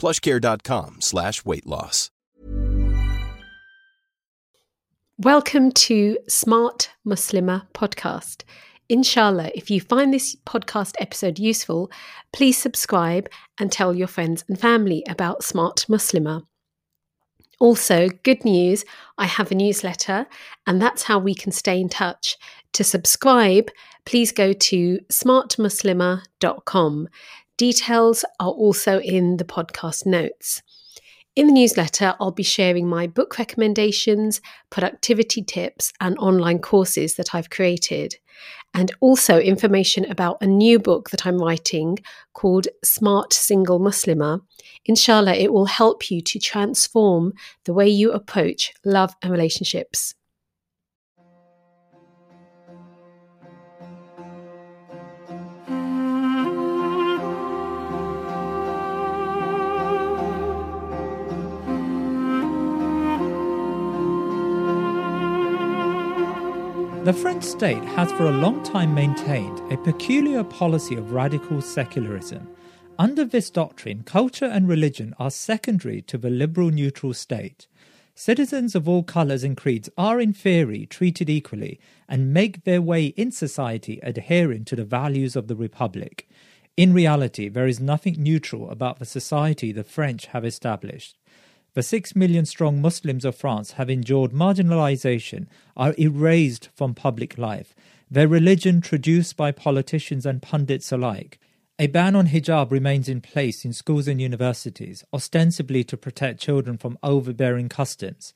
plushcare.com slash weight loss. Welcome to Smart Muslimah podcast. Inshallah, if you find this podcast episode useful, please subscribe and tell your friends and family about Smart Muslimah. Also, good news, I have a newsletter, and that's how we can stay in touch. To subscribe, please go to smartmuslimah.com. Details are also in the podcast notes. In the newsletter, I'll be sharing my book recommendations, productivity tips, and online courses that I've created, and also information about a new book that I'm writing called Smart Single Muslimah. Inshallah, it will help you to transform the way you approach love and relationships. The French state has for a long time maintained a peculiar policy of radical secularism. Under this doctrine, culture and religion are secondary to the liberal neutral state. Citizens of all colours and creeds are, in theory, treated equally and make their way in society adhering to the values of the Republic. In reality, there is nothing neutral about the society the French have established. The six million strong Muslims of France have endured marginalization, are erased from public life, their religion traduced by politicians and pundits alike. A ban on hijab remains in place in schools and universities, ostensibly to protect children from overbearing customs.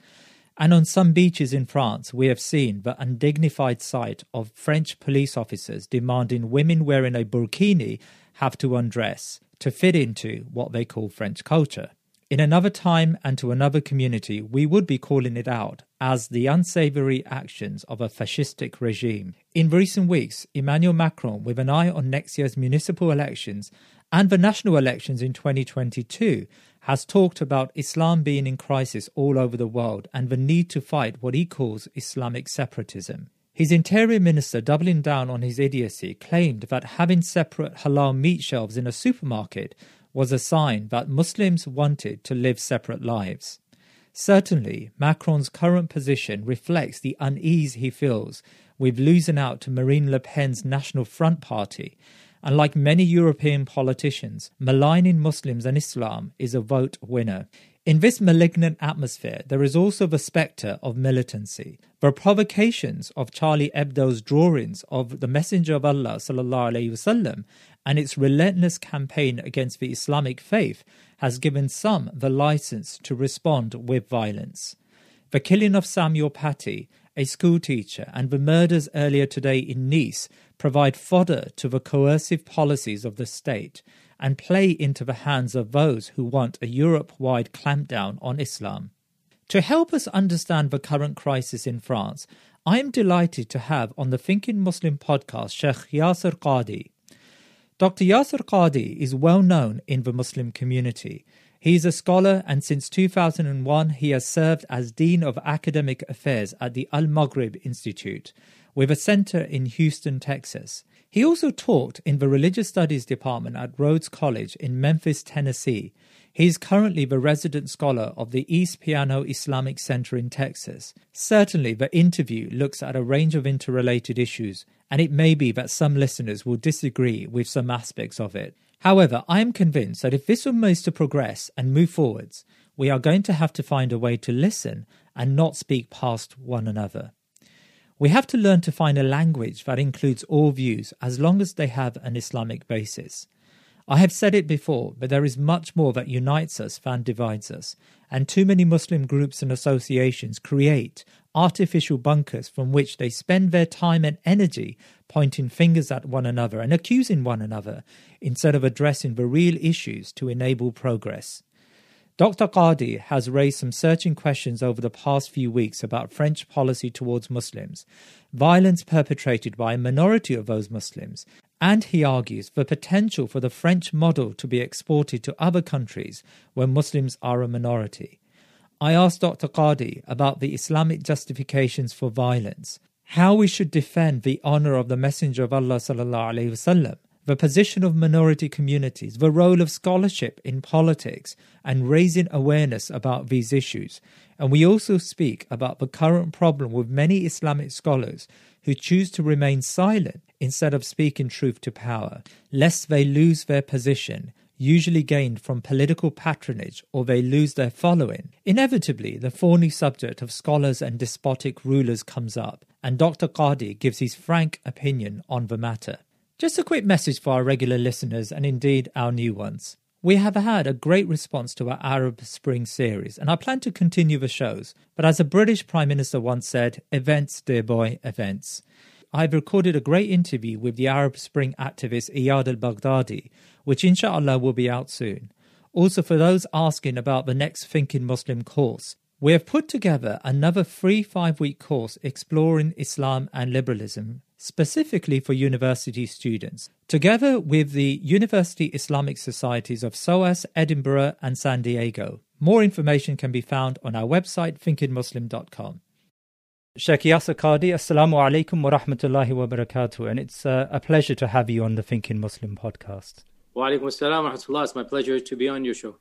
And on some beaches in France, we have seen the undignified sight of French police officers demanding women wearing a burkini have to undress to fit into what they call French culture. In another time and to another community, we would be calling it out as the unsavory actions of a fascistic regime. In recent weeks, Emmanuel Macron, with an eye on next year's municipal elections and the national elections in 2022, has talked about Islam being in crisis all over the world and the need to fight what he calls Islamic separatism. His interior minister, doubling down on his idiocy, claimed that having separate halal meat shelves in a supermarket was a sign that Muslims wanted to live separate lives. Certainly, Macron's current position reflects the unease he feels with losing out to Marine Le Pen's National Front Party, and like many European politicians, maligning Muslims and Islam is a vote winner. In this malignant atmosphere, there is also the spectre of militancy. The provocations of Charlie Hebdo's drawings of the Messenger of Allah وسلم, and its relentless campaign against the Islamic faith has given some the license to respond with violence. The killing of Samuel Paty, a schoolteacher, and the murders earlier today in Nice provide fodder to the coercive policies of the state and play into the hands of those who want a Europe wide clampdown on Islam. To help us understand the current crisis in France, I am delighted to have on the Thinking Muslim podcast Sheikh Yasir Qadhi. Dr. Yasir Qadhi is well known in the Muslim community. He is a scholar, and since 2001, he has served as Dean of Academic Affairs at the Al Maghrib Institute, with a center in Houston, Texas. He also taught in the Religious Studies Department at Rhodes College in Memphis, Tennessee. He is currently the resident scholar of the East Plano Islamic Center in Texas. Certainly, the interview looks at a range of interrelated issues, and it may be that some listeners will disagree with some aspects of it. However, I am convinced that if this is to progress and move forwards, we are going to have to find a way to listen and not speak past one another. We have to learn to find a language that includes all views as long as they have an Islamic basis. I have said it before, but there is much more that unites us than divides us, and too many Muslim groups and associations create artificial bunkers from which they spend their time and energy pointing fingers at one another and accusing one another instead of addressing the real issues to enable progress. Dr. Qadhi has raised some searching questions over the past few weeks about French policy towards Muslims, violence perpetrated by a minority of those Muslims, and he argues the potential for the French model to be exported to other countries where Muslims are a minority. I asked Dr. Qadhi about the Islamic justifications for violence, how we should defend the honor of the Messenger of Allah sallallahu the position of minority communities, the role of scholarship in politics, and raising awareness about these issues. And we also speak about the current problem with many Islamic scholars who choose to remain silent instead of speaking truth to power, lest they lose their position, usually gained from political patronage, or they lose their following. Inevitably, the thorny subject of scholars and despotic rulers comes up, and Dr. Qadhi gives his frank opinion on the matter. Just a quick message for our regular listeners and indeed our new ones. We have had a great response to our Arab Spring series, and I plan to continue the shows. But as a British Prime Minister once said, events, dear boy, events. I've recorded a great interview with the Arab Spring activist Iyad al Baghdadi, which inshallah will be out soon. Also, for those asking about the next Thinking Muslim course, we have put together another free five week course exploring Islam and liberalism specifically for university students, together with the University Islamic Societies of SOAS, Edinburgh, and San Diego. More information can be found on our website, thinkingmuslim.com. Sheikh Yasir Qadhi, Assalamu alaikum wa rahmatullahi wa barakatuh. And it's uh, a pleasure to have you on the Thinking Muslim podcast. Wa alaikum assalam wa rahmatullah. It's my pleasure to be on your show.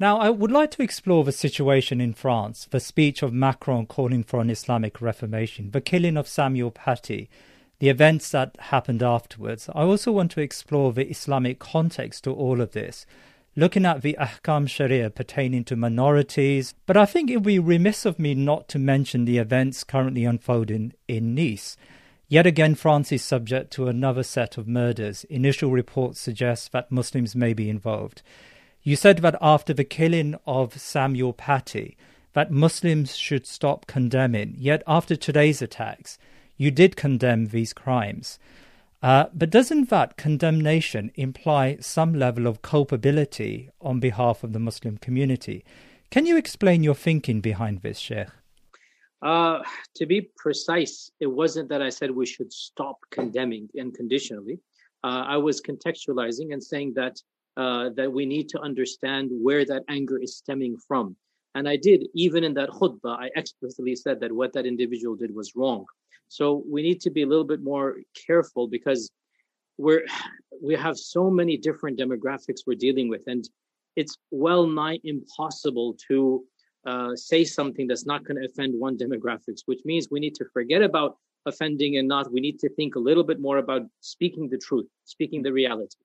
Now, I would like to explore the situation in France, the speech of Macron calling for an Islamic reformation, the killing of Samuel Paty, the events that happened afterwards. I also want to explore the Islamic context to all of this, looking at the Ahkam Sharia pertaining to minorities. But I think it would be remiss of me not to mention the events currently unfolding in Nice. Yet again, France is subject to another set of murders. Initial reports suggest that Muslims may be involved. You said that after the killing of Samuel Paty, that Muslims should stop condemning. Yet after today's attacks, you did condemn these crimes. Uh, but doesn't that condemnation imply some level of culpability on behalf of the Muslim community? Can you explain your thinking behind this, Sheikh? Uh, to be precise, it wasn't that I said we should stop condemning unconditionally. Uh, I was contextualizing and saying that uh, that we need to understand where that anger is stemming from. And I did, even in that khutbah, I explicitly said that what that individual did was wrong. So we need to be a little bit more careful because we're we have so many different demographics we're dealing with, and it's well nigh impossible to uh, say something that's not going to offend one demographics, which means we need to forget about offending and not. We need to think a little bit more about speaking the truth, speaking the reality.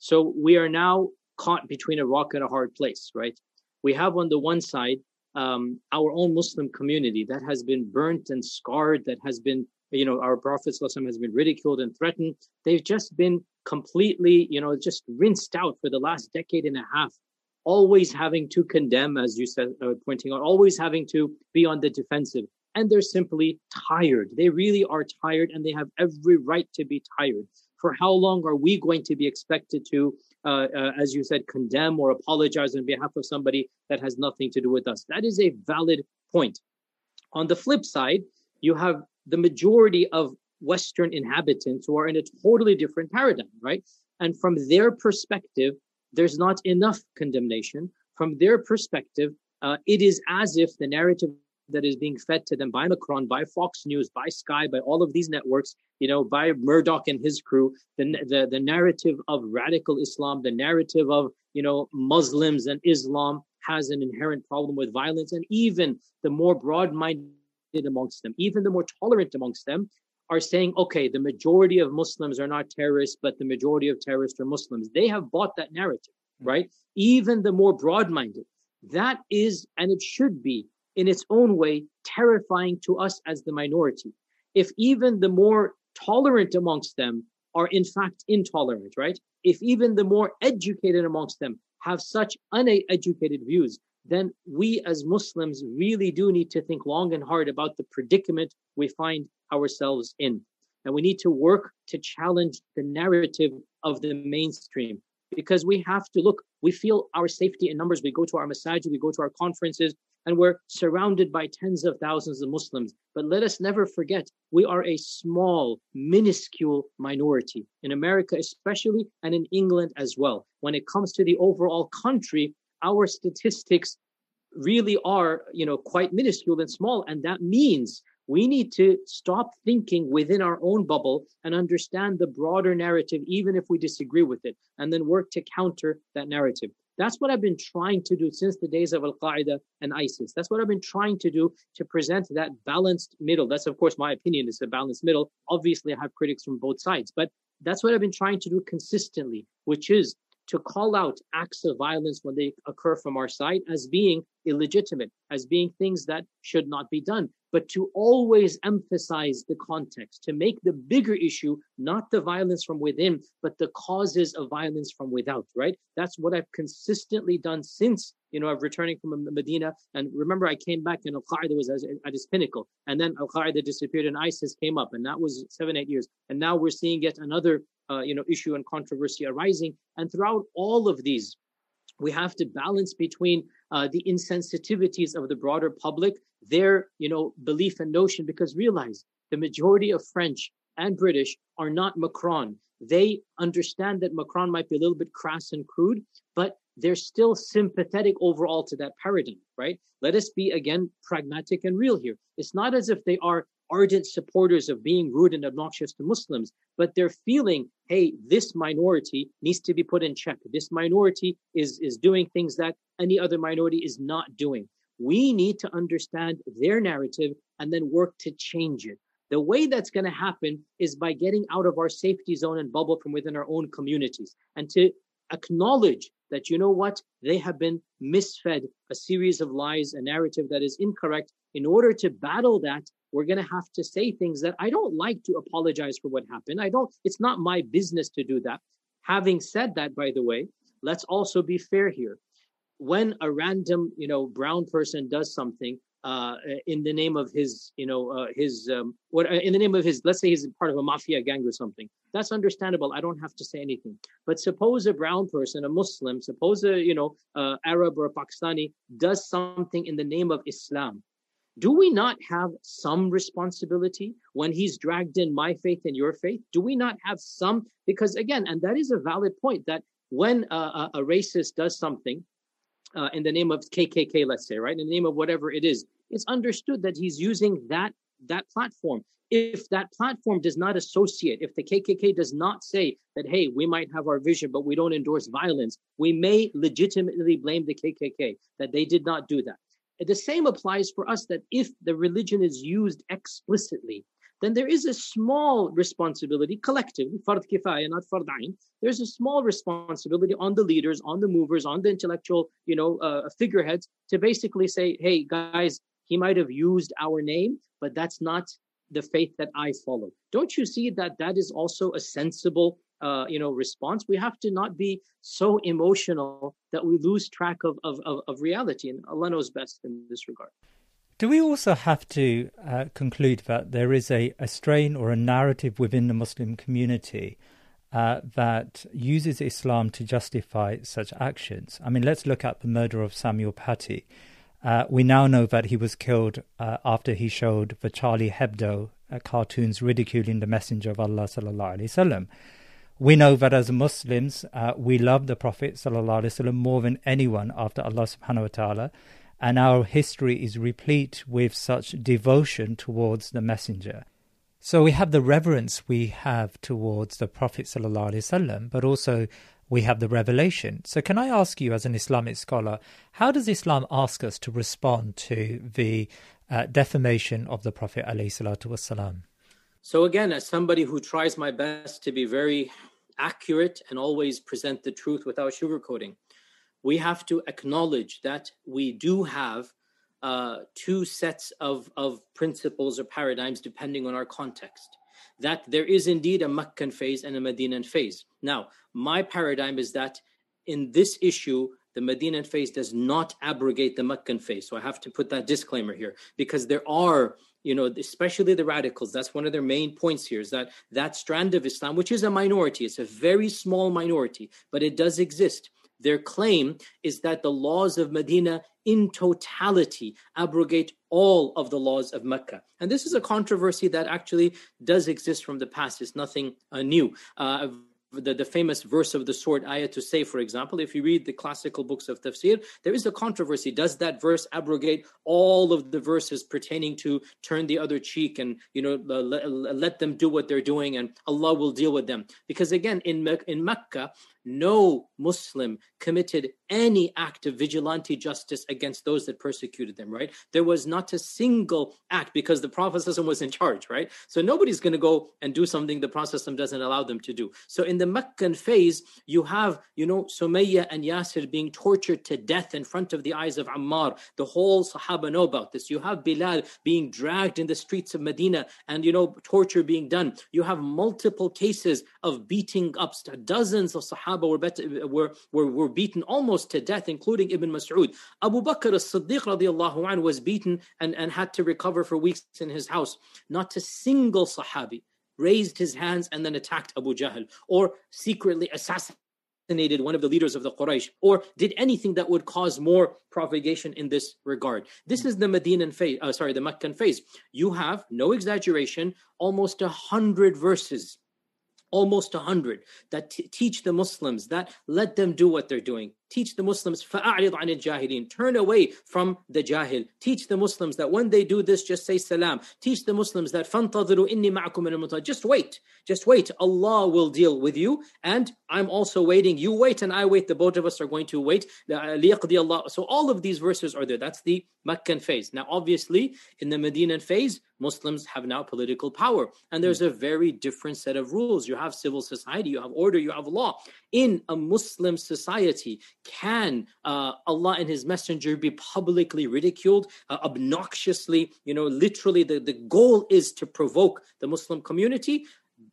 So we are now caught between a rock and a hard place, right? We have on the one side um, our own Muslim community that has been burnt and scarred, that has been, you know, our Prophet has been ridiculed and threatened. They've just been completely, you know, just rinsed out for the last decade and a half, always having to condemn, as you said, uh, pointing out, always having to be on the defensive. And they're simply tired. They really are tired and they have every right to be tired for how long are we going to be expected to, uh, uh, as you said, condemn or apologize on behalf of somebody that has nothing to do with us? That is a valid point. On the flip side, you have the majority of Western inhabitants who are in a totally different paradigm, right? And from their perspective, there's not enough condemnation. From their perspective, uh, it is as if the narrative that is being fed to them by Macron, by Fox News, by Sky, by all of these networks, you know, by Murdoch and his crew, the, the, the narrative of radical Islam, the narrative of, you know, Muslims and Islam has an inherent problem with violence. And even the more broad minded amongst them, even the more tolerant amongst them, are saying, okay, the majority of Muslims are not terrorists, but the majority of terrorists are Muslims. They have bought that narrative, hmm. right? Even the more broad minded. That is, and it should be in its own way, terrifying to us as the minority. If even the more tolerant amongst them are in fact intolerant, right? If even the more educated amongst them have such uneducated views, then we as Muslims really do need to think long and hard about the predicament we find ourselves in. And we need to work to challenge the narrative of the mainstream because we have to look, we feel our safety in numbers. We go to our masajid, we go to our conferences, and we're surrounded by tens of thousands of Muslims. But let us never forget, we are a small, minuscule minority in America, especially, and in England as well. When it comes to the overall country, our statistics really are, you know, quite minuscule and small. And that means we need to stop thinking within our own bubble and understand the broader narrative, even if we disagree with it, and then work to counter that narrative. That's what I've been trying to do since the days of Al Qaeda and ISIS. That's what I've been trying to do to present that balanced middle. That's, of course, my opinion is a balanced middle. Obviously, I have critics from both sides, but that's what I've been trying to do consistently, which is to call out acts of violence when they occur from our side as being illegitimate, as being things that should not be done but to always emphasize the context, to make the bigger issue not the violence from within, but the causes of violence from without, right? That's what I've consistently done since, you know, I'm returning from Medina. And remember, I came back and Al Qaeda was at its pinnacle. And then Al Qaeda disappeared and ISIS came up. And that was seven, eight years. And now we're seeing yet another, uh, you know, issue and controversy arising. And throughout all of these, we have to balance between uh, the insensitivities of the broader public, their you know belief and notion. Because realize the majority of French and British are not Macron. They understand that Macron might be a little bit crass and crude, but they're still sympathetic overall to that paradigm, right? Let us be again pragmatic and real here. It's not as if they are ardent supporters of being rude and obnoxious to Muslims, but they're feeling, hey, this minority needs to be put in check. This minority is, is doing things that any other minority is not doing. We need to understand their narrative and then work to change it. The way that's going to happen is by getting out of our safety zone and bubble from within our own communities and to acknowledge that, you know what, they have been misfed a series of lies, a narrative that is incorrect. In order to battle that, we're going to have to say things that I don't like to apologize for what happened. I don't, it's not my business to do that. Having said that, by the way, let's also be fair here. When a random, you know, brown person does something, uh, in the name of his, you know, uh, his um, what uh, in the name of his, let's say he's part of a mafia gang or something. That's understandable. I don't have to say anything. But suppose a brown person, a Muslim, suppose a you know uh, Arab or a Pakistani does something in the name of Islam do we not have some responsibility when he's dragged in my faith and your faith? Do we not have some? Because again, and that is a valid point that when a, a racist does something uh, in the name of KKK, let's say, right, in the name of whatever it is, it's understood that he's using that that platform. If that platform does not associate, if the KKK does not say that, hey, we might have our vision, but we don't endorse violence, we may legitimately blame the KKK that they did not do that. The same applies for us that if the religion is used explicitly, then there is a small responsibility collectively, fard kifaya, not fard ain. There's a small responsibility on the leaders, on the movers, on the intellectual, you know, uh, figureheads to basically say, hey, guys, he might have used our name, but that's not the faith that I follow. Don't you see that that is also a sensible uh, you know response we have to not be so emotional that we lose track of, of, of, of reality and allah knows best in this regard. Do we also have to uh, conclude that there is a, a strain or a narrative within the muslim community uh, that uses islam to justify such actions? I mean let's look at the murder of samuel paty. Uh, we now know that he was killed uh, after he showed the Charlie Hebdo uh, cartoons ridiculing the Messenger of Allah sallallahu alaihi wasallam We know that as Muslims, uh, we love the Prophet ﷺ more than anyone after Allah subhanahu wa ta'ala, and our history is replete with such devotion towards the Messenger. So we have the reverence we have towards the Prophet ﷺ, but also we have the revelation. So, can I ask you, as an Islamic scholar, how does Islam ask us to respond to the uh, defamation of the Prophet? ﷺ? So, again, as somebody who tries my best to be very accurate and always present the truth without sugarcoating. We have to acknowledge that we do have uh, two sets of, of principles or paradigms depending on our context. That there is indeed a Meccan phase and a Medinan phase. Now, my paradigm is that in this issue, the Medinan phase does not abrogate the Meccan phase. So I have to put that disclaimer here because there are you know especially the radicals. That's one of their main points here is that that strand of islam which is a minority it's a very small minority but it does exist. Their claim is that the laws of medina in totality abrogate all of the laws of mecca. And this is a controversy that actually does exist from the past. It's nothing uh, new. Uh, the, the famous verse of the sword ayah to say, for example, if you read the classical books of tafsir, there is a controversy. Does that verse abrogate all of the verses pertaining to turn the other cheek and you know uh, let, uh, let them do what they're doing and Allah will deal with them? Because again, in in Mecca, no Muslim committed any act of vigilante justice against those that persecuted them, right? There was not a single act because the Prophet was in charge, right? So nobody's going to go and do something the Prophet doesn't allow them to do. So in the Meccan phase, you have, you know, Sumayya and Yasir being tortured to death in front of the eyes of Ammar. The whole Sahaba know about this. You have Bilal being dragged in the streets of Medina and, you know, torture being done. You have multiple cases of beating up dozens of Sahaba Sahaba were, better, were, were, were beaten almost to death, including Ibn Mas'ud. Abu Bakr as-Siddiq radiallahu anhu was beaten and, and had to recover for weeks in his house. Not a single Sahabi raised his hands and then attacked Abu Jahl or secretly assassinated one of the leaders of the Quraysh or did anything that would cause more propagation in this regard. This is the Medinan phase, uh, sorry, the Meccan phase. You have, no exaggeration, almost a hundred verses almost 100 that t- teach the muslims that let them do what they're doing. Teach the muslims fa'arid anil jahilin. Turn away from the jahil. Teach the muslims that when they do this just say salam. Teach the muslims that fantadhiru inni ma'akum al just wait. Just wait. Allah will deal with you. And i'm also waiting. You wait and i wait. The both of us are going to wait. Uh, so all of these verses are there. That's the meccan phase. Now obviously in the medinan phase Muslims have now political power and there's a very different set of rules. You have civil society you have order you have law. In a Muslim society can uh, Allah and His Messenger be publicly ridiculed, uh, obnoxiously? You know, literally, the, the goal is to provoke the Muslim community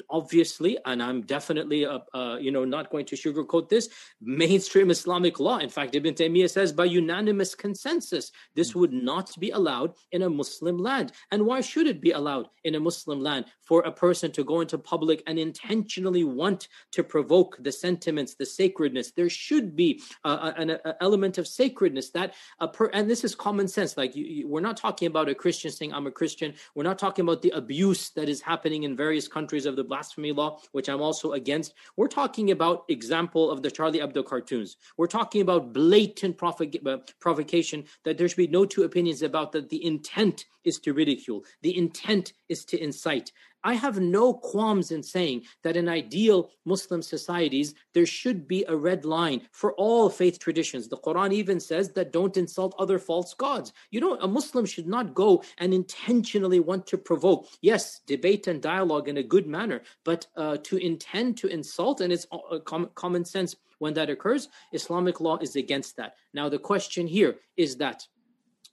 obviously, and I'm definitely, uh, uh, you know, not going to sugarcoat this, mainstream Islamic law. In fact, Ibn Taymiyyah says by unanimous consensus, this would not be allowed in a Muslim land. And why should it be allowed in a Muslim land for a person to go into public and intentionally want to provoke the sentiments, the sacredness? There should be uh, an, an, element of sacredness that, a per, and this is common sense. Like you, you, we're not talking about a Christian saying, I'm a Christian. We're not talking about the abuse that is happening in various countries of the blasphemy law, which I'm also against. We're talking about example of the Charlie Hebdo cartoons. We're talking about blatant uh, provocation that there should be no two opinions about that the intent is to ridicule. The intent is to incite. I have no qualms in saying that in ideal Muslim societies, there should be a red line for all faith traditions. The Quran even says that don't insult other false gods. You know, a Muslim should not go and intentionally want to provoke. Yes, debate and dialogue in a good manner, but uh, to intend to insult, and it's uh, com- common sense when that occurs, Islamic law is against that. Now, the question here is that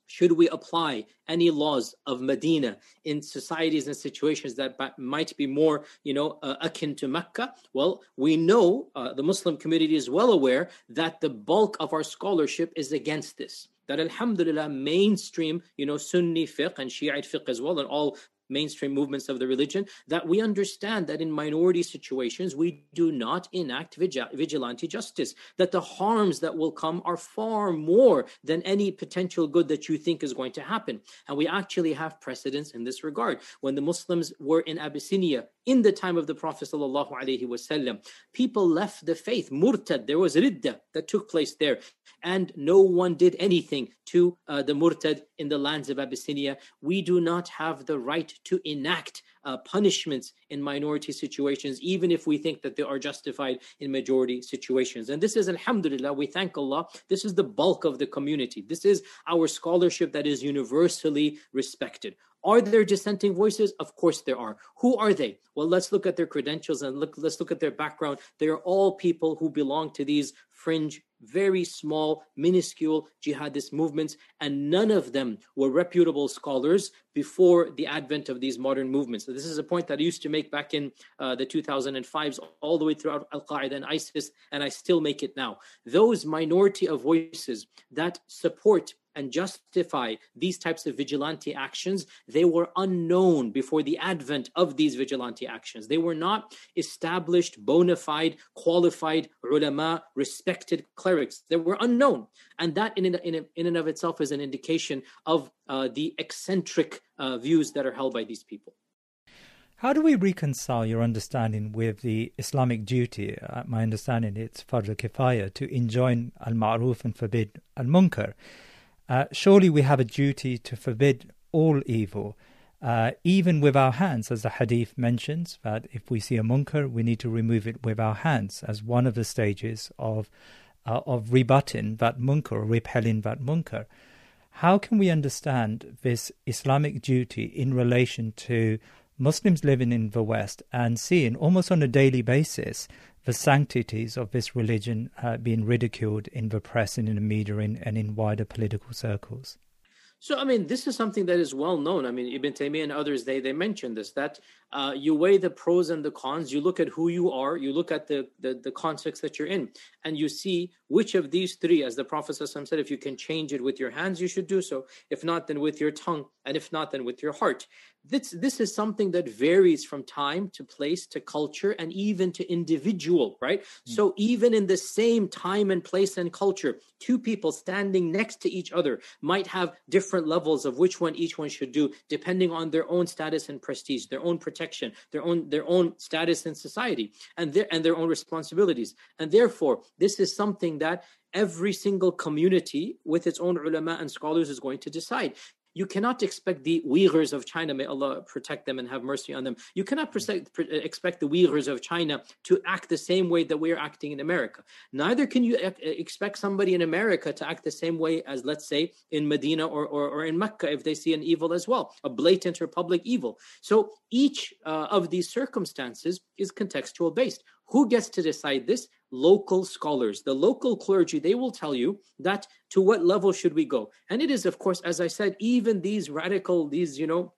should we apply any laws of Medina in societies and situations that might be more, you know, uh, akin to Mecca? Well, we know uh, the Muslim community is well aware that the bulk of our scholarship is against this. That Alhamdulillah, mainstream, you know, Sunni fiqh and Shiite fiqh as well, and all mainstream movements of the religion, that we understand that in minority situations, we do not enact vigilante justice, that the harms that will come are far more than any potential good that you think is going to happen. And we actually have precedence in this regard. When the Muslims were in Abyssinia in the time of the Prophet sallallahu alaihi wasallam, people left the faith, murtad, there was ridda that took place there, and no one did anything to uh, the murtad in the lands of Abyssinia. We do not have the right to enact uh, punishments in minority situations, even if we think that they are justified in majority situations. And this is, alhamdulillah, we thank Allah. This is the bulk of the community. This is our scholarship that is universally respected. Are there dissenting voices? Of course there are. Who are they? Well, let's look at their credentials and look, let's look at their background. They are all people who belong to these fringe, very small, minuscule jihadist movements, and none of them were reputable scholars before the advent of these modern movements. So this is a point that I used to make back in uh, the 2005s, all the way throughout Al Qaeda and ISIS, and I still make it now. Those minority of voices that support and justify these types of vigilante actions, they were unknown before the advent of these vigilante actions. They were not established, bona fide, qualified ulama, respected clerics. They were unknown. And that, in, in, in and of itself, is an indication of uh, the eccentric uh, views that are held by these people. How do we reconcile your understanding with the Islamic duty? Uh, my understanding it's fard kifaya to enjoin al ma'ruf and forbid al munkar. Uh, surely we have a duty to forbid all evil, uh, even with our hands, as the hadith mentions, that if we see a munkar, we need to remove it with our hands as one of the stages of, uh, of rebutting that munkar or repelling that munkar. How can we understand this Islamic duty in relation to Muslims living in the West and seeing almost on a daily basis the sanctities of this religion uh, being ridiculed in the press and in the media and, and in wider political circles. So, I mean, this is something that is well known. I mean, Ibn Taymiyyah and others, they, they mentioned this, that uh, you weigh the pros and the cons, you look at who you are, you look at the, the, the context that you're in, and you see which of these three, as the Prophet said, if you can change it with your hands, you should do so. If not, then with your tongue, and if not, then with your heart. This, this is something that varies from time to place to culture and even to individual, right? Mm. So even in the same time and place and culture, two people standing next to each other might have different levels of which one each one should do, depending on their own status and prestige, their own protection, their own their own status in society, and their and their own responsibilities. And therefore, this is something that every single community with its own ulama and scholars is going to decide. You cannot expect the Uyghurs of China, may Allah protect them and have mercy on them. You cannot hmm. uh, expect the Uyghurs of China to act the same way that we are acting in America. Neither can you uh, uh, expect somebody in America to act the same way as, let's say, in Medina or, or, or in Mecca if they see an evil as well, a blatant or public evil. So each uh, of these circumstances is contextual based. Who gets to decide this? Local scholars, the local clergy, they will tell you that to what level should we go. And it is, of course, as I said, even these radical, these, you know,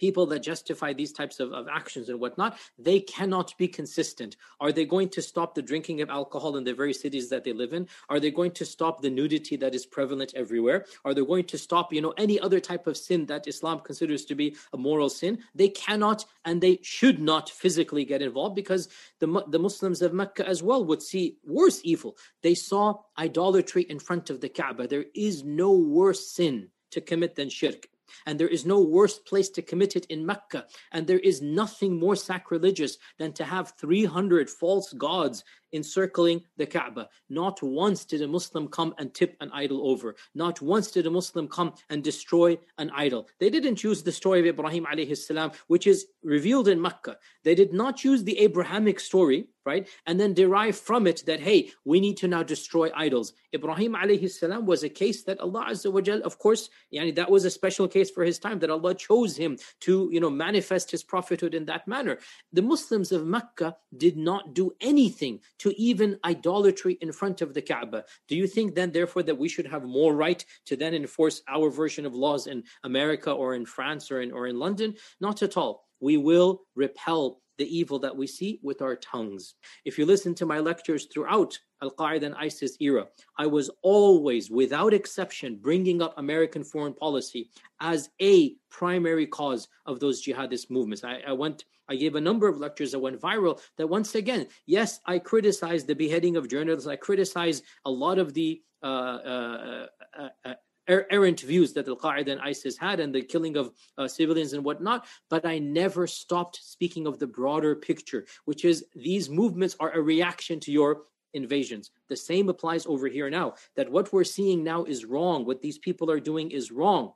people that justify these types of, of actions and whatnot, they cannot be consistent. Are they going to stop the drinking of alcohol in the very cities that they live in? Are they going to stop the nudity that is prevalent everywhere? Are they going to stop, you know, any other type of sin that Islam considers to be a moral sin? They cannot and they should not physically get involved because the, the Muslims of Mecca as well would see worse evil. They saw idolatry in front of the Kaaba. There is no worse sin to commit than shirk and there is no worse place to commit it in Mecca, and there is nothing more sacrilegious than to have 300 false gods encircling the Kaaba. Not once did a Muslim come and tip an idol over. Not once did a Muslim come and destroy an idol. They didn't use the story of Ibrahim alayhi salam, which is revealed in Mecca. They did not use the Abrahamic story, right? And then derive from it that, hey, we need to now destroy idols. Ibrahim alayhi salam was a case that Allah Azza wa Jal, of course, yani that was a special case for his time, that Allah chose him to, you know, manifest his prophethood in that manner. The Muslims of Mecca did not do anything to even idolatry in front of the Kaaba. Do you think then, therefore, that we should have more right to then enforce our version of laws in America or in France or in, or in London? Not at all. We will repel the evil that we see with our tongues. If you listen to my lectures throughout Al Qaeda and ISIS era, I was always, without exception, bringing up American foreign policy as a primary cause of those jihadist movements. I, I went. I gave a number of lectures that went viral. That once again, yes, I criticized the beheading of journalists. I criticized a lot of the uh, uh, uh, uh er, errant views that Al Qaeda and ISIS had and the killing of uh, civilians and whatnot, but I never stopped speaking of the broader picture, which is these movements are a reaction to your invasions. The same applies over here now, that what we're seeing now is wrong. What these people are doing is wrong.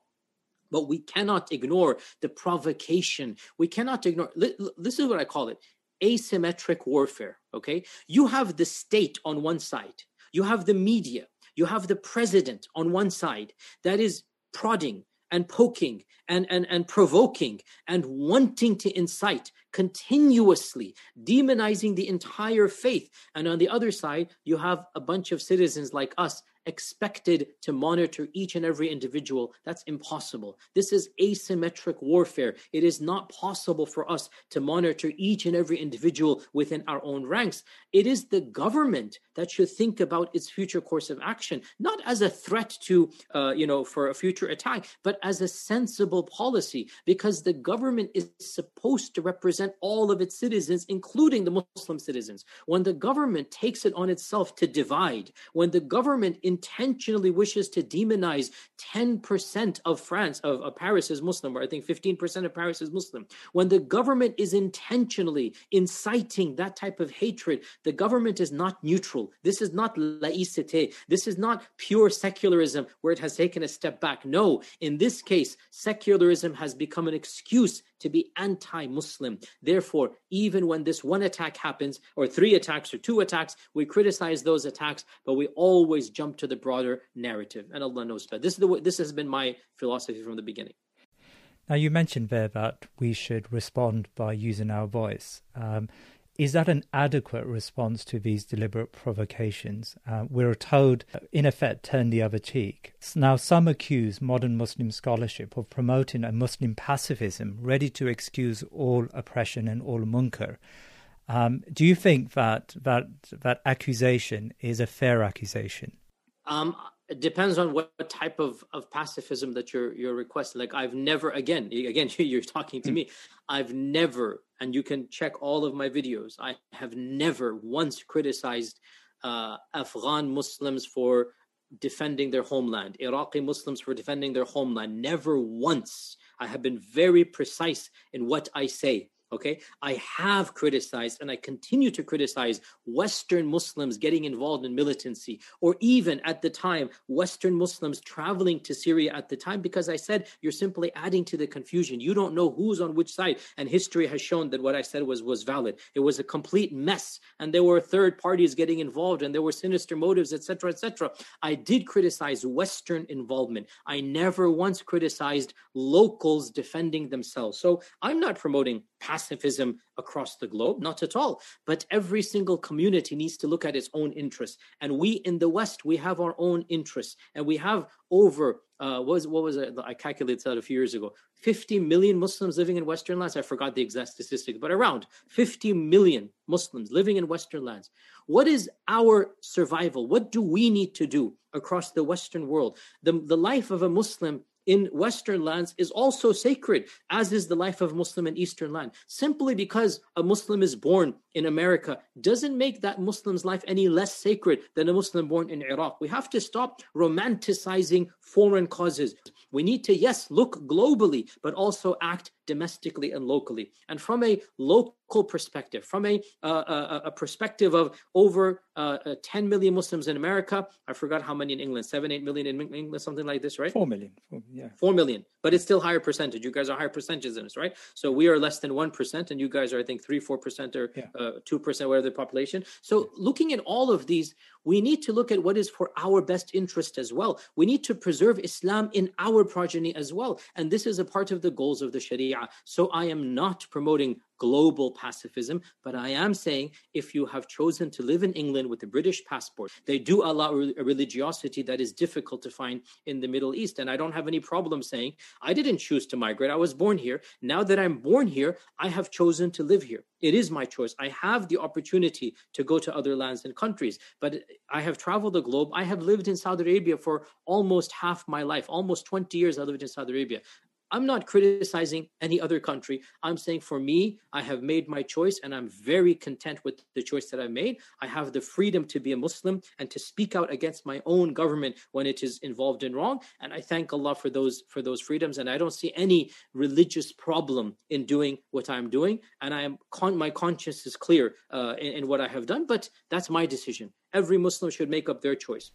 But we cannot ignore the provocation. We cannot ignore, this is what I call it asymmetric warfare. Okay. You have the state on one side, you have the media, you have the president on one side that is prodding and poking and, and, and provoking and wanting to incite continuously demonizing the entire faith. And on the other side, you have a bunch of citizens like us expected to monitor each and every individual. That's impossible. This is asymmetric warfare. It is not possible for us to monitor each and every individual within our own ranks. It is the government that should think about its future course of action, not as a threat to, uh, you know, for a future attack, but as a sensible policy, because the government is supposed to represent all of its citizens, including the Muslim citizens. When the government takes it on itself to divide, when the government intentionally wishes to demonize 10% of France, of, of Paris is Muslim, or I think 15% of Paris is Muslim, when the government is intentionally inciting that type of hatred, the government is not neutral this is not laicite. This is not pure secularism where it has taken a step back. No, in this case, secularism has become an excuse to be anti Muslim. Therefore, even when this one attack happens, or three attacks, or two attacks, we criticize those attacks, but we always jump to the broader narrative. And Allah knows best. This, is the, this has been my philosophy from the beginning. Now, you mentioned there that we should respond by using our voice. Um, is that an adequate response to these deliberate provocations? Uh, we're told, in effect, turn the other cheek. Now, some accuse modern Muslim scholarship of promoting a Muslim pacifism ready to excuse all oppression and all munkar. Um, do you think that, that that accusation is a fair accusation? Um, it depends on what, what, type of, of pacifism that you're you're requesting. Like I've never again again you're talking to hmm. me. I've never, and you can check all of my videos. I have never once criticized uh, Afghan Muslims for defending their homeland, Iraqi Muslims for defending their homeland. Never once. I have been very precise in what I say. Okay, I have criticized and I continue to criticize Western Muslims getting involved in militancy, or even at the time, Western Muslims traveling to Syria at the time, because I said you're simply adding to the confusion. You don't know who's on which side, and history has shown that what I said was was valid. It was a complete mess, and there were third parties getting involved, and there were sinister motives, etc., etc. I did criticize Western involvement. I never once criticized locals defending themselves. So I'm not promoting pacifism across the globe, not at all. But every single community needs to look at its own interests. And we in the West, we have our own interests. And we have over, uh, what, was, what was it? I calculated that a few years ago 50 million Muslims living in Western lands. I forgot the exact statistic, but around 50 million Muslims living in Western lands. What is our survival? What do we need to do across the Western world? The, the life of a Muslim in Western lands is also sacred, as is the life of Muslim in Eastern land. Simply because a Muslim is born in America doesn't make that Muslim's life any less sacred than a Muslim born in Iraq. We have to stop romanticizing foreign causes. We need to, yes, look globally, but also act domestically and locally. And from a local perspective, from a, uh, a, a, perspective of over uh, uh, 10 million Muslims in America, I forgot how many in England, 7, 8 million in England, something like this, right? 4 million. Four, yeah. 4 million. But it's still higher percentage. You guys are higher percentages in this, right? So we are less than 1%, and you guys are, I think, 3, 4% or yeah. 2%, uh, whatever the population. So looking at all of these, we need to look at what is for our best interest as well. We need to preserve Islam in our progeny as well. And this is a part of the goals of the Sharia. So I am not promoting global pacifism, but I am saying if you have chosen to live in England with a British passport, they do allow a religiosity that is difficult to find in the Middle East. And I don't have any problem saying I didn't choose to migrate. I was born here. Now that I'm born here, I have chosen to live here. It is my choice. I have the opportunity to go to other lands and countries, but I have traveled the globe. I have lived in Saudi Arabia for almost half my life, almost 20 years I lived in Saudi Arabia. I'm not criticizing any other country. I'm saying for me, I have made my choice and I'm very content with the choice that I've made. I have the freedom to be a Muslim and to speak out against my own government when it is involved in wrong. And I thank Allah for those for those freedoms. And I don't see any religious problem in doing what I'm doing. And I am con- my conscience is clear uh, in, in what I have done. But that's my decision. Every Muslim should make up their choice.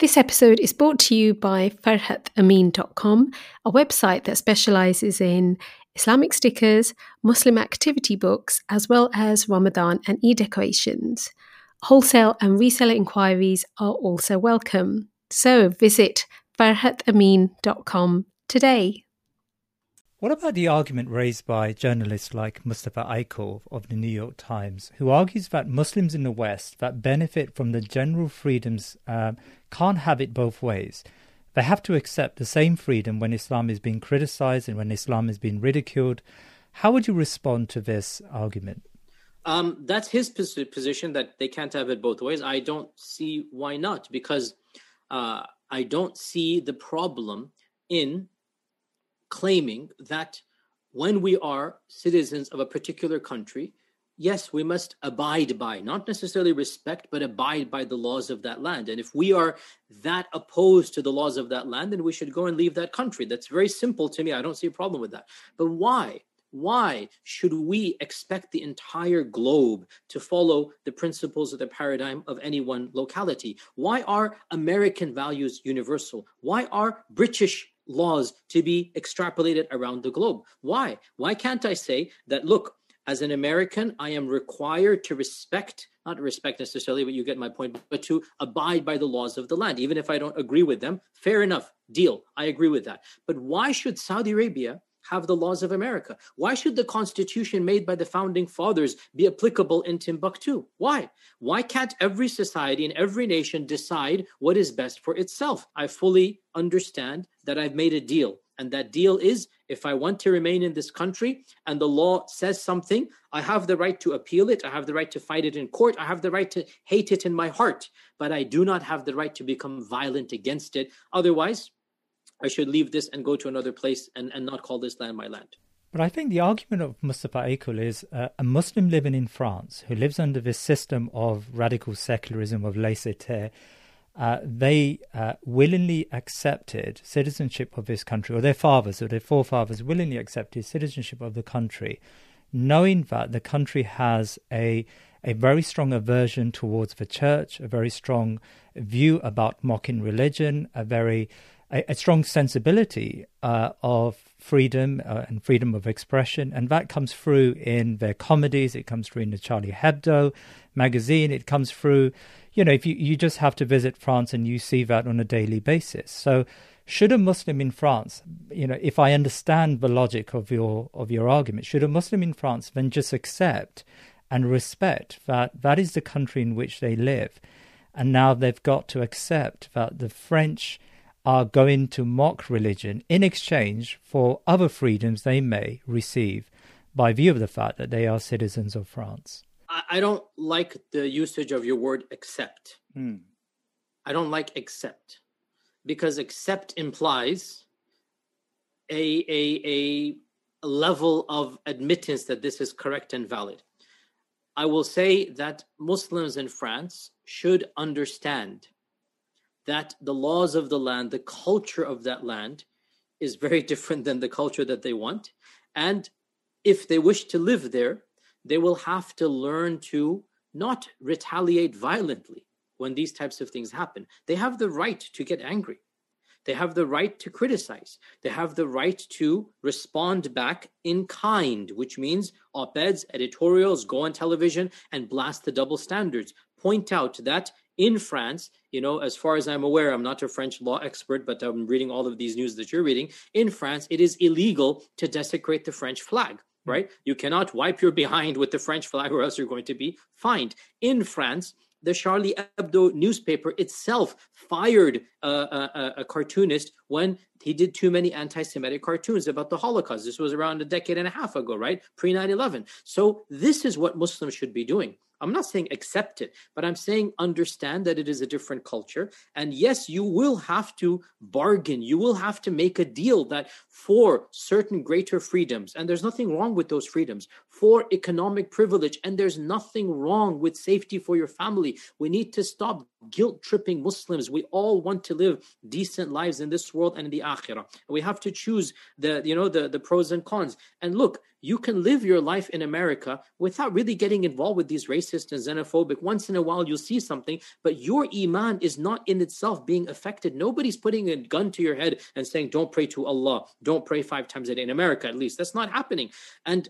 This episode is brought to you by farhathamin.com, a website that specializes in Islamic stickers, Muslim activity books, as well as Ramadan and Eid decorations. Wholesale and reseller inquiries are also welcome. So visit farhathamin.com today. What about the argument raised by journalists like Mustafa Akyol of the New York Times, who argues that Muslims in the West that benefit from the general freedoms uh, can't have it both ways? They have to accept the same freedom when Islam is being criticized and when Islam is being ridiculed. How would you respond to this argument? Um, that's his position that they can't have it both ways. I don't see why not, because uh, I don't see the problem in claiming that when we are citizens of a particular country, yes, we must abide by, not necessarily respect, but abide by the laws of that land. And if we are that opposed to the laws of that land, then we should go and leave that country. That's very simple to me. I don't see a problem with that. But why? Why should we expect the entire globe to follow the principles of the paradigm of any one locality? Why are American values universal? Why are British laws to be extrapolated around the globe. Why? Why can't I say that, look, as an American, I am required to respect, not respect necessarily, but you get my point, but to abide by the laws of the land. Even if I don't agree with them, fair enough, deal. I agree with that. But why should Saudi Arabia have the laws of America? Why should the constitution made by the founding fathers be applicable in Timbuktu? Why? Why can't every society and every nation decide what is best for itself? I fully understand that I've made a deal. And that deal is if I want to remain in this country and the law says something, I have the right to appeal it. I have the right to fight it in court. I have the right to hate it in my heart. But I do not have the right to become violent against it. Otherwise, I should leave this and go to another place and, and not call this land my land. But I think the argument of Mustafa Akyol is uh, a Muslim living in France who lives under this system of radical secularism, of laissez-faire, uh, they uh, willingly accepted citizenship of this country, or their fathers or their forefathers willingly accepted citizenship of the country, knowing that the country has a a very strong aversion towards the church, a very strong view about mocking religion, a very a, a strong sensibility uh, of freedom uh, and freedom of expression, and that comes through in their comedies. It comes through in the Charlie Hebdo magazine. It comes through, you know, if you you just have to visit France and you see that on a daily basis. So, should a Muslim in France, you know, if I understand the logic of your of your argument, should a Muslim in France then just accept and respect that that is the country in which they live, and now they've got to accept that the French are going to mock religion in exchange for other freedoms they may receive by view of the fact that they are citizens of France. I don't like the usage of your word accept. Hmm. I don't like accept because accept implies a, a, a level of admittance that this is correct and valid. I will say that Muslims in France should understand that the laws of the land, the culture of that land, is very different than the culture that they want. And if they wish to live there, they will have to learn to not retaliate violently when these types of things happen. They have the right to get angry. They have the right to criticize. They have the right to respond back in kind, which means op eds, editorials, go on television and blast the double standards. Point out that in France, you know, as far as I'm aware, I'm not a French law expert, but I'm reading all of these news that you're reading. In France, it is illegal to desecrate the French flag. Mm-hmm. right? You cannot wipe your behind with the French flag or else you're going to be fined. In France, the Charlie Hebdo newspaper itself fired a, a, a, cartoonist when he did too many anti-Semitic cartoons about the Holocaust. This was around a decade and a half ago, right? Pre 9/11. So this is what Muslims should be doing. I'm not saying accept it, but I'm saying understand that it is a different culture. And yes, you will have to bargain. You will have to make a deal that for certain greater freedoms, and there's nothing wrong with those freedoms, for economic privilege, and there's nothing wrong with safety for your family. We need to stop guilt tripping Muslims. We all want to live decent lives in this world and in the akhirah. We have to choose the, you know, the, the pros and cons. And look, you can live your life in America without really getting involved with these racist and xenophobic. Once in a while, you'll see something, but your iman is not in itself being affected. Nobody's putting a gun to your head and saying, don't pray to Allah, don't pray five times a day in America, at least. That's not happening. And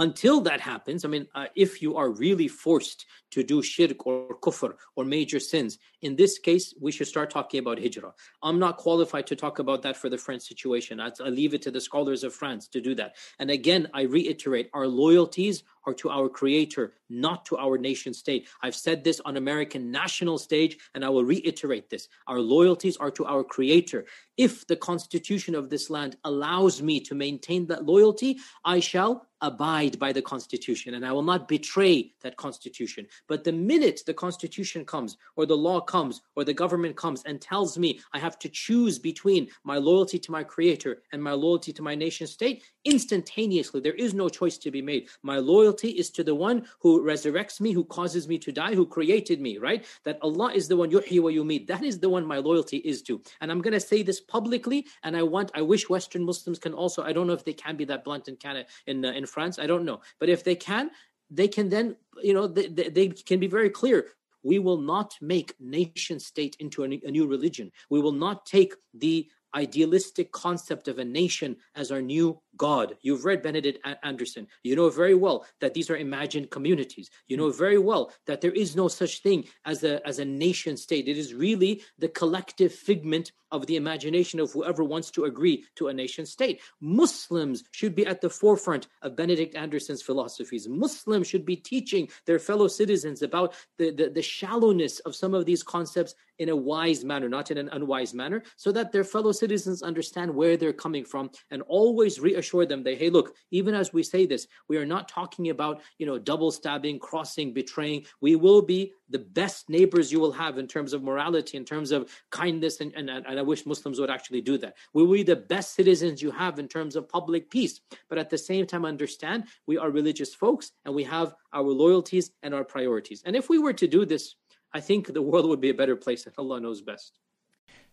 until that happens, I mean, uh, if you are really forced to do shirk or kufr or major sins, in this case, we should start talking about hijrah. I'm not qualified to talk about that for the French situation. I, I leave it to the scholars of France to do that. And again, I reiterate our loyalties are to our creator, not to our nation state. I've said this on American national stage, and I will reiterate this. Our loyalties are to our creator. If the constitution of this land allows me to maintain that loyalty, I shall abide by the constitution and I will not betray that constitution. But the minute the constitution comes or the law comes or the government comes and tells me I have to choose between my loyalty to my creator and my loyalty to my nation state, instantaneously there is no choice to be made. My loyalty is to the one who resurrects me, who causes me to die, who created me, right? That Allah is the one yuhyi wa yumit. That is the one my loyalty is to. And I'm going to say this publicly and I want I wish Western Muslims can also I don't know if they can be that blunt in Canada in uh, in France. I don't know. But if they can, they can then, you know, they, they, can be very clear. We will not make nation state into a new, religion. We will not take the idealistic concept of a nation as our new God. You've read Benedict Anderson. You know very well that these are imagined communities. You know very well that there is no such thing as a as a nation state. It is really the collective figment of the imagination of whoever wants to agree to a nation state. Muslims should be at the forefront of Benedict Anderson's philosophies. Muslims should be teaching their fellow citizens about the, the, the shallowness of some of these concepts in a wise manner, not in an unwise manner, so that their fellow citizens understand where they're coming from and always reassure them that, hey, look, even as we say this, we are not talking about, you know, double stabbing, crossing, betraying. We will be the best neighbors you will have in terms of morality, in terms of kindness, and, and, and I wish Muslims would actually do that. We will be the best citizens you have in terms of public peace. But at the same time, understand we are religious folks and we have our loyalties and our priorities. And if we were to do this I think the world would be a better place, and Allah knows best.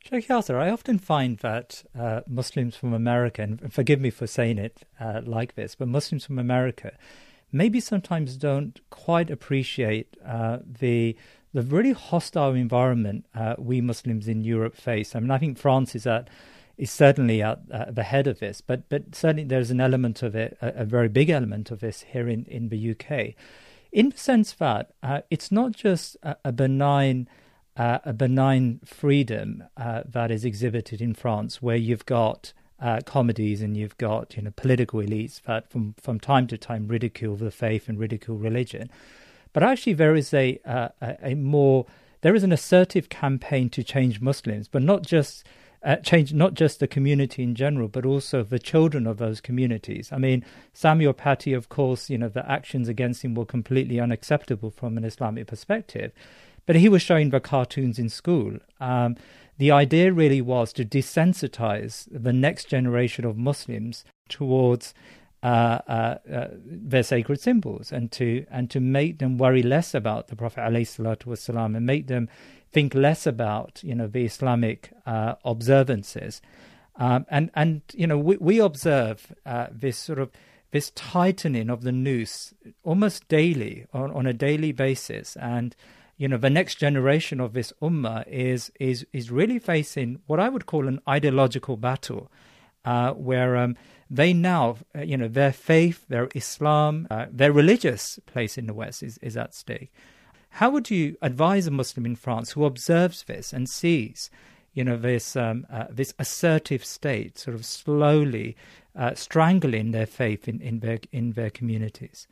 Sheikh Yasir, I often find that uh, Muslims from America, and forgive me for saying it uh, like this, but Muslims from America maybe sometimes don't quite appreciate uh, the the really hostile environment uh, we Muslims in Europe face. I mean, I think France is at is certainly at, at the head of this, but but certainly there's an element of it, a, a very big element of this here in, in the UK in the sense that uh, it's not just a, a benign uh, a benign freedom uh, that is exhibited in France, where you've got uh, comedies and you've got you know political elites that from from time to time ridicule the faith and ridicule religion, but actually there is a, uh, a, more there is an assertive campaign to change Muslims, but not just uh, change not just the community in general, but also the children of those communities. I mean, Samuel Paty, of course, you know, the actions against him were completely unacceptable from an Islamic perspective, but he was showing the cartoons in school. Um, the idea really was to desensitize the next generation of Muslims towards uh, uh, uh, their sacred symbols and to and to make them worry less about the Prophet والسلام, and make them think less about you know the Islamic uh, observances, um, and and you know we we observe uh, this sort of this tightening of the noose almost daily on, on a daily basis, and you know the next generation of this ummah is is is really facing what I would call an ideological battle, uh, where um, they now uh, you know their faith, their Islam, uh, their religious place in the West is is at stake. How would you advise a Muslim in France who observes this and sees, you know, this um, uh, this assertive state sort of slowly uh, strangling their faith in, in their in their communities?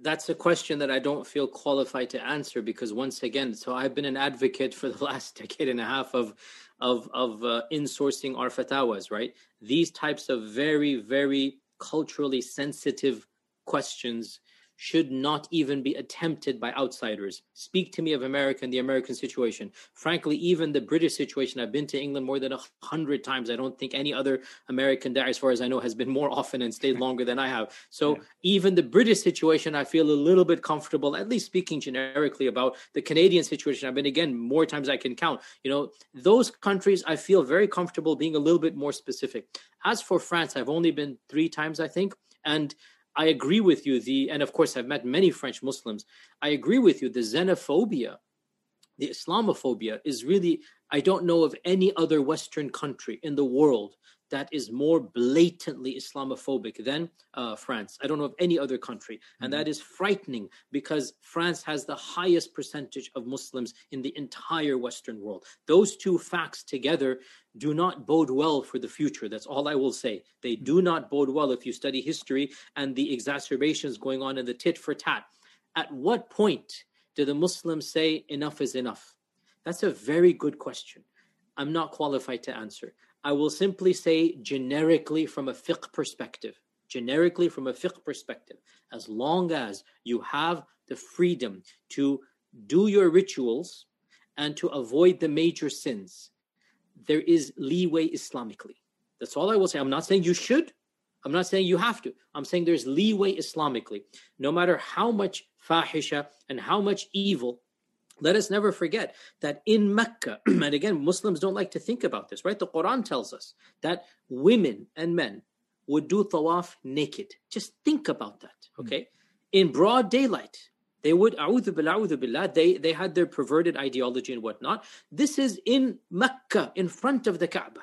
That's a question that I don't feel qualified to answer because once again, so I've been an advocate for the last decade and a half of of of uh, insourcing our fatawas, right? These types of very very culturally sensitive questions should not even be attempted by outsiders. Speak to me of America and the American situation. Frankly, even the British situation, I've been to England more than a hundred times. I don't think any other American there, as far as I know, has been more often and stayed longer than I have. So yeah. even the British situation, I feel a little bit comfortable, at least speaking generically about the Canadian situation. I've been again more times I can count. You know, those countries I feel very comfortable being a little bit more specific. As for France, I've only been three times, I think. And I agree with you. The and of course I've met many French Muslims. I agree with you. The xenophobia, the Islamophobia is really I don't know of any other Western country in the world that is more blatantly Islamophobic than uh, France. I don't know of any other country. And mm-hmm. that is frightening because France has the highest percentage of Muslims in the entire Western world. Those two facts together do not bode well for the future. That's all I will say. They do mm-hmm. not bode well if you study history and the exacerbations going on in the tit for tat. At what point do the Muslims say enough is enough? That's a very good question. I'm not qualified to answer. I will simply say generically from a fiqh perspective, generically from a fiqh perspective, as long as you have the freedom to do your rituals and to avoid the major sins, there is leeway Islamically. That's all I will say. I'm not saying you should. I'm not saying you have to. I'm saying there's leeway Islamically. No matter how much fahisha and how much evil let us never forget that in Mecca, and again, Muslims don't like to think about this, right? The Quran tells us that women and men would do tawaf naked. Just think about that, hmm. okay? Mm. In broad daylight, they would, a'udhu billah, billah, they, they had their perverted ideology and whatnot. This is in Mecca, in front of the Kaaba.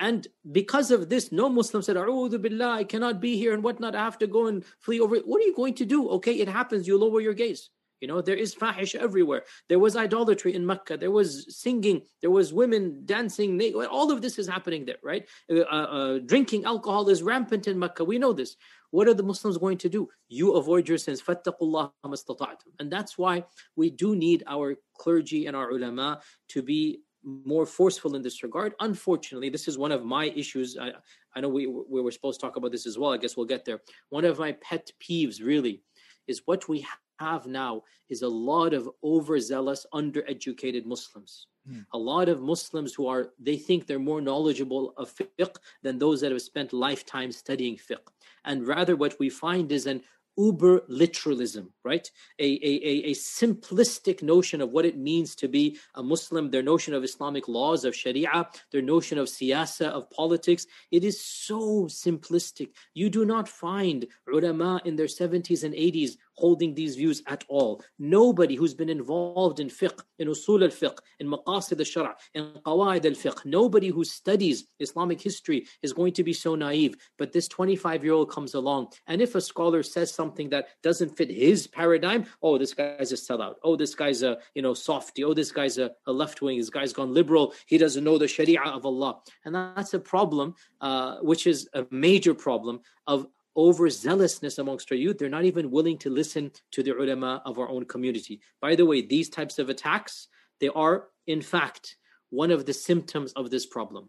And because of this, no Muslim said, A'udhu billah, I cannot be here and whatnot. I have to go and flee over. What are you going to do? Okay, it happens. You lower your gaze. You know, there is fahish everywhere. There was idolatry in Mecca. There was singing. There was women dancing. All of this is happening there, right? Uh, uh, drinking alcohol is rampant in Mecca. We know this. What are the Muslims going to do? You avoid your sins. And that's why we do need our clergy and our ulama to be more forceful in this regard. Unfortunately, this is one of my issues. I, I know we, we were supposed to talk about this as well. I guess we'll get there. One of my pet peeves, really, is what we have now is a lot of overzealous, undereducated Muslims. Mm. A lot of Muslims who are, they think they're more knowledgeable of fiqh than those that have spent lifetime studying fiqh. And rather, what we find is an uber literalism, right? A, a, a, simplistic notion of what it means to be a Muslim, their notion of Islamic laws, of Sharia, their notion of siyasa, of politics. It is so simplistic. You do not find ulama in their 70s and 80s holding these views at all. Nobody who's been involved in fiqh, in usul al-fiqh, in maqasid al-shara, in qawaid al-fiqh, nobody who studies Islamic history is going to be so naive. But this 25-year-old comes along, and if a scholar says something that doesn't fit his paradigm, oh, this guy's a sellout. Oh, this guy's a you know softy. Oh, this guy's a, a left wing. This guy's gone liberal. He doesn't know the Sharia of Allah, and that's a problem, uh, which is a major problem of overzealousness amongst our youth. They're not even willing to listen to the ulama of our own community. By the way, these types of attacks, they are in fact one of the symptoms of this problem.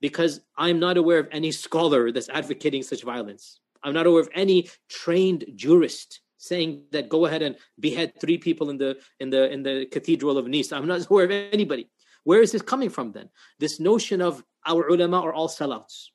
Because I'm not aware of any scholar that's advocating such violence. I'm not aware of any trained jurist saying that go ahead and behead three people in the in the in the cathedral of Nice. I'm not aware of anybody. Where is this coming from then? This notion of our ulama are all sellouts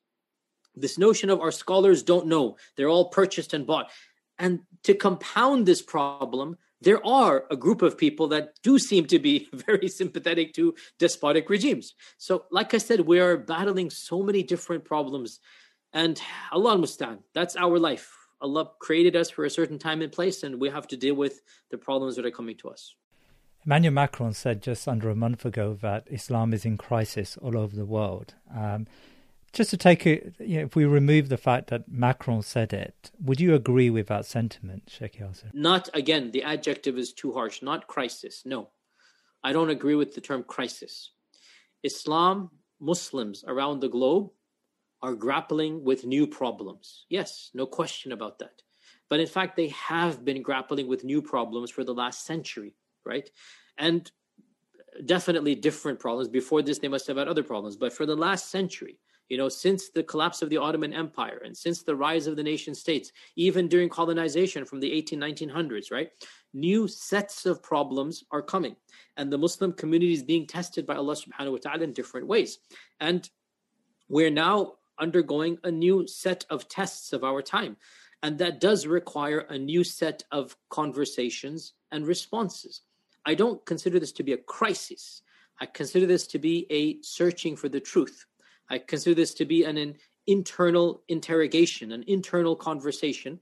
this notion of our scholars don't know, they're all purchased and bought. And to compound this problem, there are a group of people that do seem to be very sympathetic to despotic regimes. So, like I said, we are battling so many different problems. And Allah Mustan, that's our life. Allah created us for a certain time and place, and we have to deal with the problems that are coming to us. Emmanuel Macron said just under a month ago that Islam is in crisis all over the world. Um, just to take it, you know, if we remove the fact that Macron said it, would you agree with that sentiment, Sheikh Yasir? Not again. The adjective is too harsh. Not crisis. No, I don't agree with the term crisis. Islam, Muslims around the globe are grappling with new problems. Yes, no question about that. But in fact, they have been grappling with new problems for the last century, right? And definitely different problems. Before this, they must have had other problems. But for the last century, you know, since the collapse of the Ottoman Empire and since the rise of the nation states, even during colonization from the 18, 1900s, right? New sets of problems are coming. And the Muslim community is being tested by Allah subhanahu wa ta'ala in different ways. And we're now undergoing a new set of tests of our time. And that does require a new set of conversations and responses. I don't consider this to be a crisis. I consider this to be a searching for the truth. I consider this to be an, an internal interrogation, an internal conversation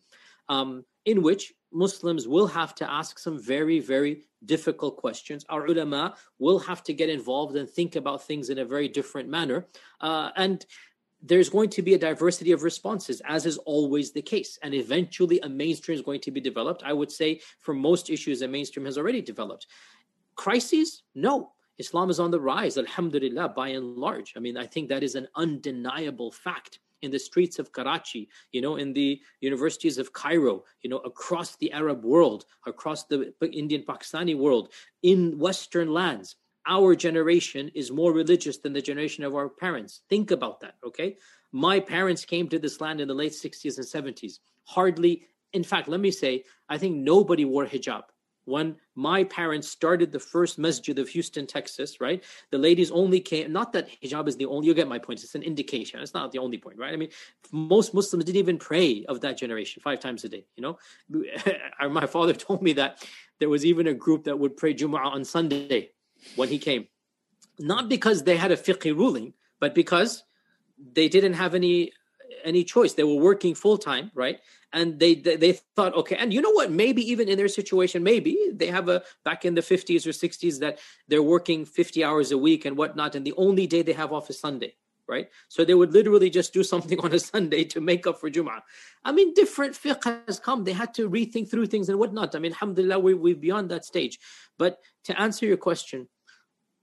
um, in which Muslims will have to ask some very, very difficult questions. Our ulama will have to get involved and think about things in a very different manner. Uh, and there's going to be a diversity of responses, as is always the case. And eventually, a mainstream is going to be developed. I would say for most issues, a mainstream has already developed. Crises? No. Islam is on the rise, alhamdulillah, by and large. I mean, I think that is an undeniable fact in the streets of Karachi, you know, in the universities of Cairo, you know, across the Arab world, across the Indian Pakistani world, in Western lands our generation is more religious than the generation of our parents. Think about that, okay? My parents came to this land in the late 60s and 70s. Hardly, in fact, let me say, I think nobody wore hijab. When my parents started the first masjid of Houston, Texas, right? The ladies only came, not that hijab is the only, you get my point, it's an indication. It's not the only point, right? I mean, most Muslims didn't even pray of that generation five times a day, you know? my father told me that there was even a group that would pray Jumu'ah on Sunday when he came. Not because they had a fiqh ruling, but because they didn't have any any choice. They were working full time, right? And they, they, they thought, okay, and you know what? Maybe even in their situation, maybe they have a back in the fifties or sixties that they're working fifty hours a week and whatnot, and the only day they have off is Sunday, right? So they would literally just do something on a Sunday to make up for Jum'ah. I mean, different fiqh has come. They had to rethink through things and whatnot. I mean, alhamdulillah, we, we're beyond that stage. But to answer your question,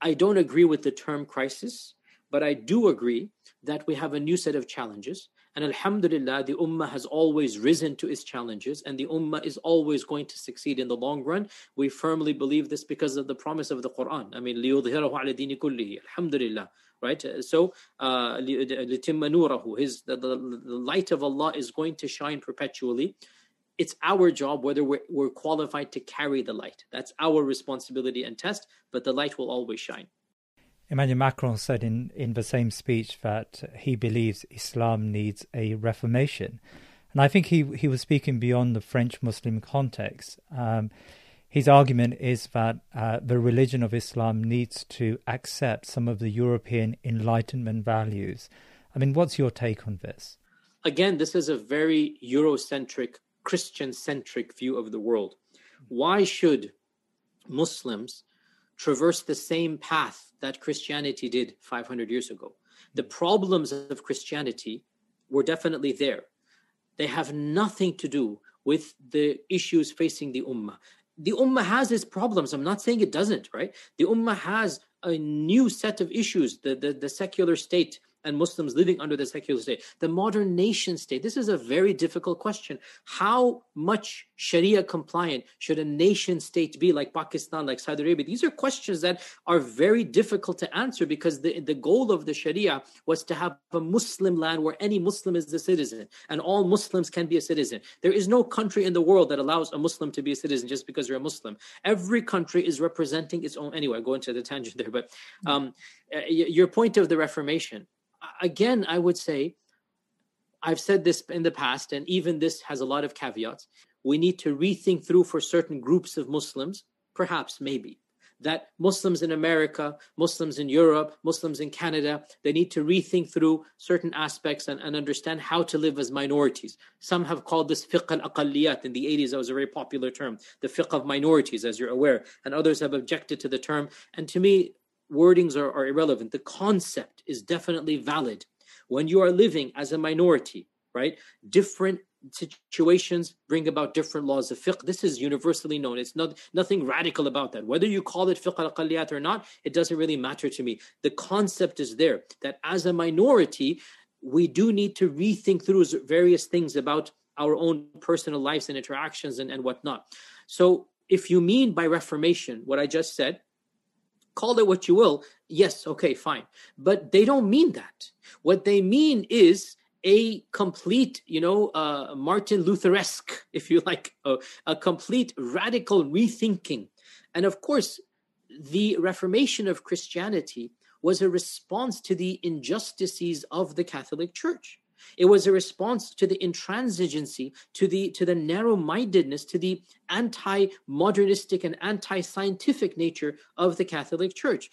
I don't agree with the term crisis, but I do agree that we have a new set of challenges. And Alhamdulillah, the Ummah has always risen to its challenges, and the Ummah is always going to succeed in the long run. We firmly believe this because of the promise of the Quran. I mean, لِيُظْهِرَهُ عَلَى دِينِ كُلِّهِ Alhamdulillah. Right? So, uh, His, the, the, the light of Allah is going to shine perpetually it's our job whether we're, we're, qualified to carry the light. That's our responsibility and test, but the light will always shine. Emmanuel Macron said in, in the same speech that he believes Islam needs a reformation. And I think he, he was speaking beyond the French Muslim context. Um, his argument is that uh, the religion of Islam needs to accept some of the European Enlightenment values. I mean, what's your take on this? Again, this is a very Eurocentric Christian centric view of the world. Why should Muslims traverse the same path that Christianity did 500 years ago? The problems of Christianity were definitely there. They have nothing to do with the issues facing the Ummah. The Ummah has its problems. I'm not saying it doesn't, right? The Ummah has a new set of issues. The, the, the secular state and Muslims living under the secular state. The modern nation state, this is a very difficult question. How much Sharia compliant should a nation state be like Pakistan, like Saudi Arabia? These are questions that are very difficult to answer because the, the goal of the Sharia was to have a Muslim land where any Muslim is a citizen and all Muslims can be a citizen. There is no country in the world that allows a Muslim to be a citizen just because you're a Muslim. Every country is representing its own. Anyway, I go into the tangent there, but um, your point of the Reformation again, I would say, I've said this in the past, and even this has a lot of caveats. We need to rethink through for certain groups of Muslims, perhaps, maybe, that Muslims in America, Muslims in Europe, Muslims in Canada, they need to rethink through certain aspects and, and understand how to live as minorities. Some have called this fiqh al aqalliyat. In the 80s, that was a very popular term, the fiqh of minorities, as you're aware. And others have objected to the term. And to me, wordings are, are irrelevant. The concept is definitely valid. When you are living as a minority, right? Different situations bring about different laws of fiqh. This is universally known. It's not nothing radical about that. Whether you call it fiqh al-aqalliyat or not, it doesn't really matter to me. The concept is there that as a minority, we do need to rethink through various things about our own personal lives and interactions and, and whatnot. So if you mean by reformation what I just said, call it what you will. Yes, okay, fine. But they don't mean that. What they mean is a complete, you know, uh, Martin Lutheresque, if you like, a complete radical rethinking. And of course, the Reformation of Christianity was a response to the injustices of the Catholic Church. It was a response to the intransigency, to the to the narrow-mindedness, to the anti-modernistic and anti-scientific nature of the Catholic Church.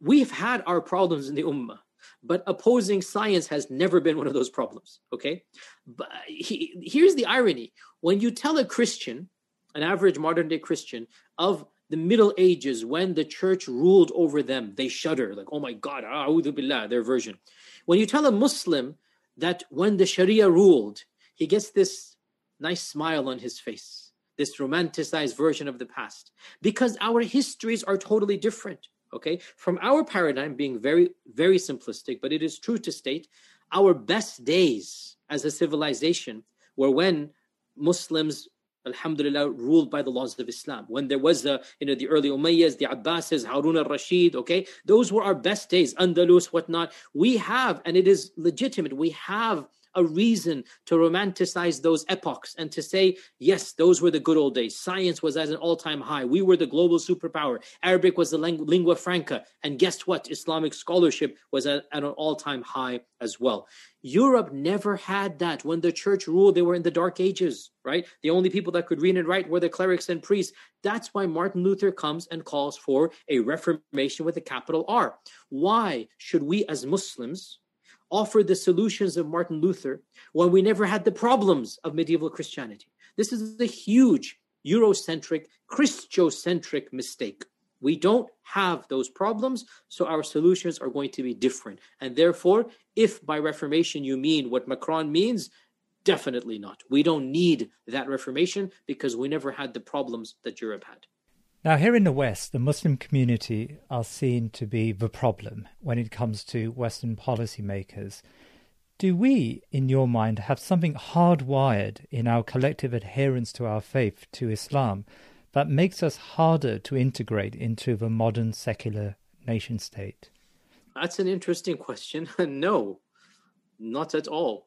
We've had our problems in the Ummah, but opposing science has never been one of those problems. Okay, but he, here's the irony: when you tell a Christian, an average modern-day Christian, of the Middle Ages when the church ruled over them, they shudder like, "Oh my God, billah," their version. When you tell a Muslim that when the Sharia ruled, he gets this nice smile on his face, this romanticized version of the past, because our histories are totally different. Okay, from our paradigm being very, very simplistic, but it is true to state our best days as a civilization were when Muslims alhamdulillah ruled by the laws of islam. When there was the you know the early umayyads the abbasids harun al-rashid okay those were our best days andalus whatnot. We have and it is legitimate we have a reason to romanticize those epochs and to say, yes, those were the good old days. Science was at an all time high. We were the global superpower. Arabic was the lingua franca. And guess what? Islamic scholarship was at, at an all time high as well. Europe never had that. When the church ruled, they were in the dark ages, right? The only people that could read and write were the clerics and priests. That's why Martin Luther comes and calls for a reformation with a capital R. Why should we as Muslims offer the solutions of Martin Luther when we never had the problems of medieval Christianity. This is a huge Eurocentric, Christocentric mistake. We don't have those problems, so our solutions are going to be different. And therefore, if by Reformation you mean what Macron means, definitely not. We don't need that Reformation because we never had the problems that Europe had. Now, here in the West, the Muslim community are seen to be the problem when it comes to Western policymakers. Do we, in your mind, have something hardwired in our collective adherence to our faith, to Islam, that makes us harder to integrate into the modern secular nation state? That's an interesting question. no, not at all.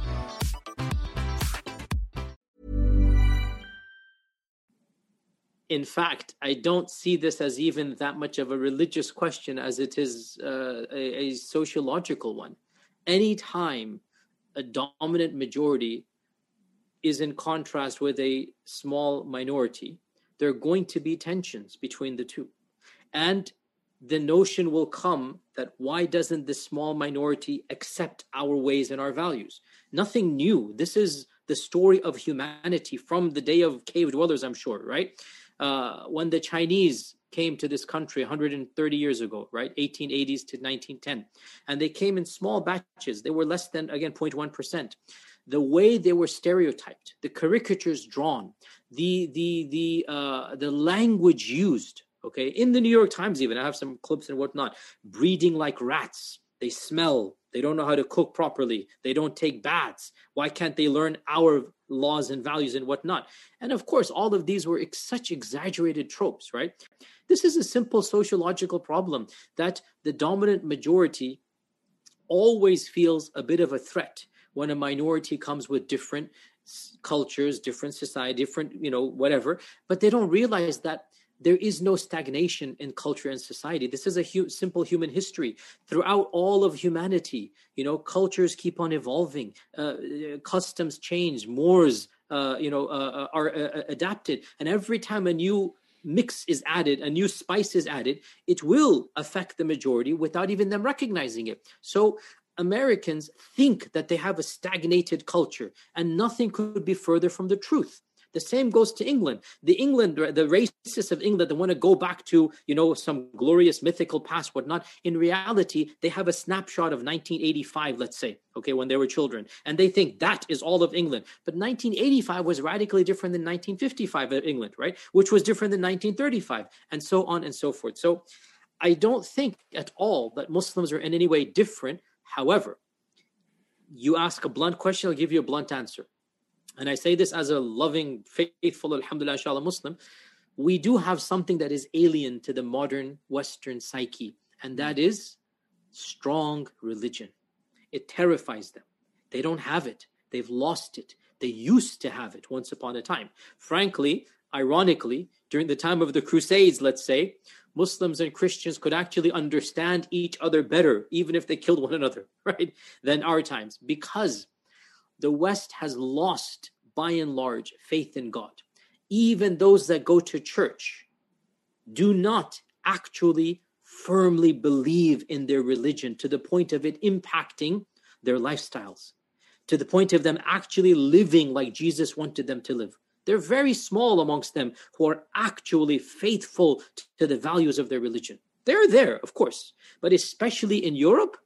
In fact, I don't see this as even that much of a religious question as it is uh, a, a sociological one. Anytime a dominant majority is in contrast with a small minority, there are going to be tensions between the two. And the notion will come that why doesn't this small minority accept our ways and our values? Nothing new. This is the story of humanity from the day of cave dwellers, I'm sure, right? Uh, when the Chinese came to this country 130 years ago, right? 1880s to 1910. And they came in small batches. They were less than, again, 0.1%. The way they were stereotyped, the caricatures drawn, the, the, the, uh, the language used, okay? In the New York Times, even, I have some clips and whatnot, breeding like rats. They smell, They don't know how to cook properly. They don't take baths. Why can't they learn our laws and values and whatnot? And of course, all of these were such exaggerated tropes, right? This is a simple sociological problem that the dominant majority always feels a bit of a threat when a minority comes with different cultures, different society, different, you know, whatever. But they don't realize that there is no stagnation in culture and society. This is a hu- simple human history throughout all of humanity. You know, cultures keep on evolving, uh, customs change, mores, uh, you know, uh, uh are uh, adapted, and every time a new mix is added, a new spice is added, it will affect the majority without even them recognizing it. So Americans think that they have a stagnated culture, and nothing could be further from the truth. The same goes to England. The England, the racists of England that want to go back to, you know, some glorious mythical past, whatnot. In reality, they have a snapshot of 1985, let's say, okay, when they were children, and they think that is all of England. But 1985 was radically different than 1955 of England, right? Which was different than 1935, and so on and so forth. So I don't think at all that Muslims are in any way different. However, you ask a blunt question, I'll give you a blunt answer and I say this as a loving, faithful, alhamdulillah, inshallah, Muslim, we do have something that is alien to the modern Western psyche, and that is strong religion. It terrifies them. They don't have it, they've lost it. They used to have it once upon a time. Frankly, ironically, during the time of the Crusades, let's say, Muslims and Christians could actually understand each other better, even if they killed one another, right, than our times, because the West has lost, by and large, faith in God. Even those that go to church do not actually firmly believe in their religion to the point of it impacting their lifestyles, to the point of them actually living like Jesus wanted them to live. They're very small amongst them who are actually faithful to the values of their religion. They're there, of course, but especially in Europe,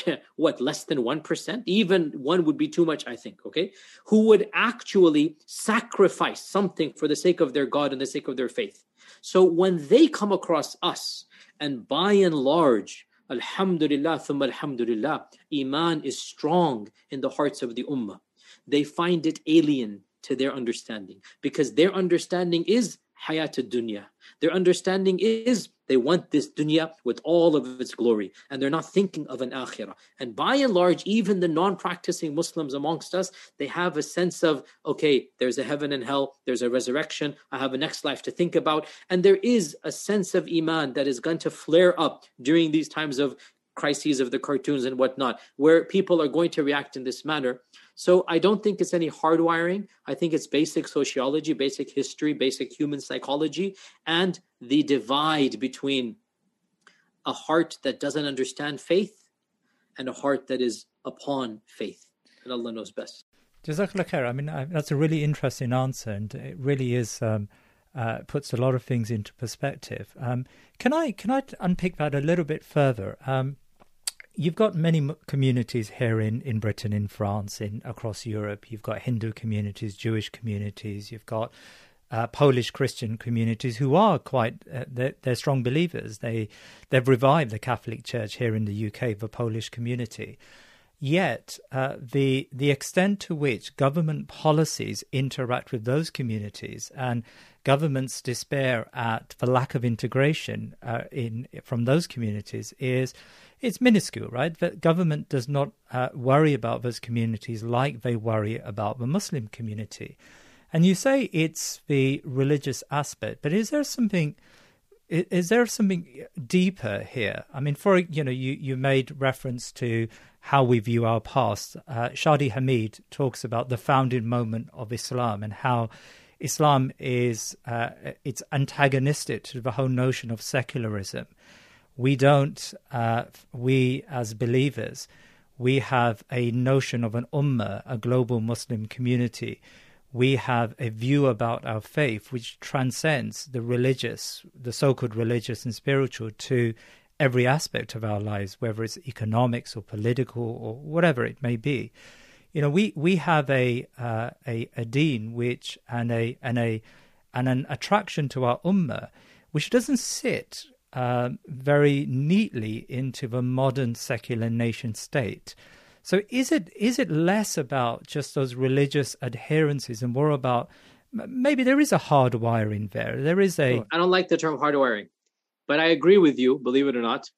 what less than 1% even one would be too much i think okay? Who would actually sacrifice something for the sake of their god and the sake of their faith. So when they come across us and by and large alhamdulillah thumma alhamdulillah iman is strong in the hearts of the ummah. They find it alien to their understanding because their understanding is hayat dunya their understanding is they want this dunya with all of its glory, and they're not thinking of an akhirah. And by and large, even the non practicing Muslims amongst us, they have a sense of, okay, there's a heaven and hell, there's a resurrection, I have a next life to think about. And there is a sense of iman that is going to flare up during these times of crises of the cartoons and whatnot, where people are going to react in this manner. So I don't think it's any hardwiring. I think it's basic sociology, basic history, basic human psychology, and the divide between a heart that doesn't understand faith and a heart that is upon faith. And Allah knows best. Jazakallah khair. I mean, I, that's a really interesting answer, and it really is um, uh, puts a lot of things into perspective. Um, can I can I unpick that a little bit further? Um, you've got many communities here in, in Britain, in France, in across Europe. You've got Hindu communities, Jewish communities. You've got uh, Polish Christian communities who are quite uh, they're, they're, strong believers. They they've revived the Catholic Church here in the UK, the Polish community. Yet uh, the the extent to which government policies interact with those communities and governments' despair at the lack of integration uh, in from those communities is it's minuscule, right? The government does not uh, worry about those communities like they worry about the Muslim community. And you say it's the religious aspect, but is there something? Is there something deeper here? I mean, for you know, you, you made reference to how we view our past. Uh, Shadi Hamid talks about the founding moment of Islam and how Islam is uh, it's antagonistic to the whole notion of secularism we don't, uh, we as believers, we have a notion of an ummah, a global Muslim community. We have a view about our faith which transcends the religious, the so called religious and spiritual, to every aspect of our lives, whether it's economics or political or whatever it may be. You know, we, we have a, uh, a, a deen which, and, a, and, a, and an attraction to our ummah which doesn't sit uh, very neatly into the modern secular nation state. So is it is it less about just those religious adherences and more about maybe there is a hardwiring there? There is a. I don't like the term hardwiring, but I agree with you. Believe it or not,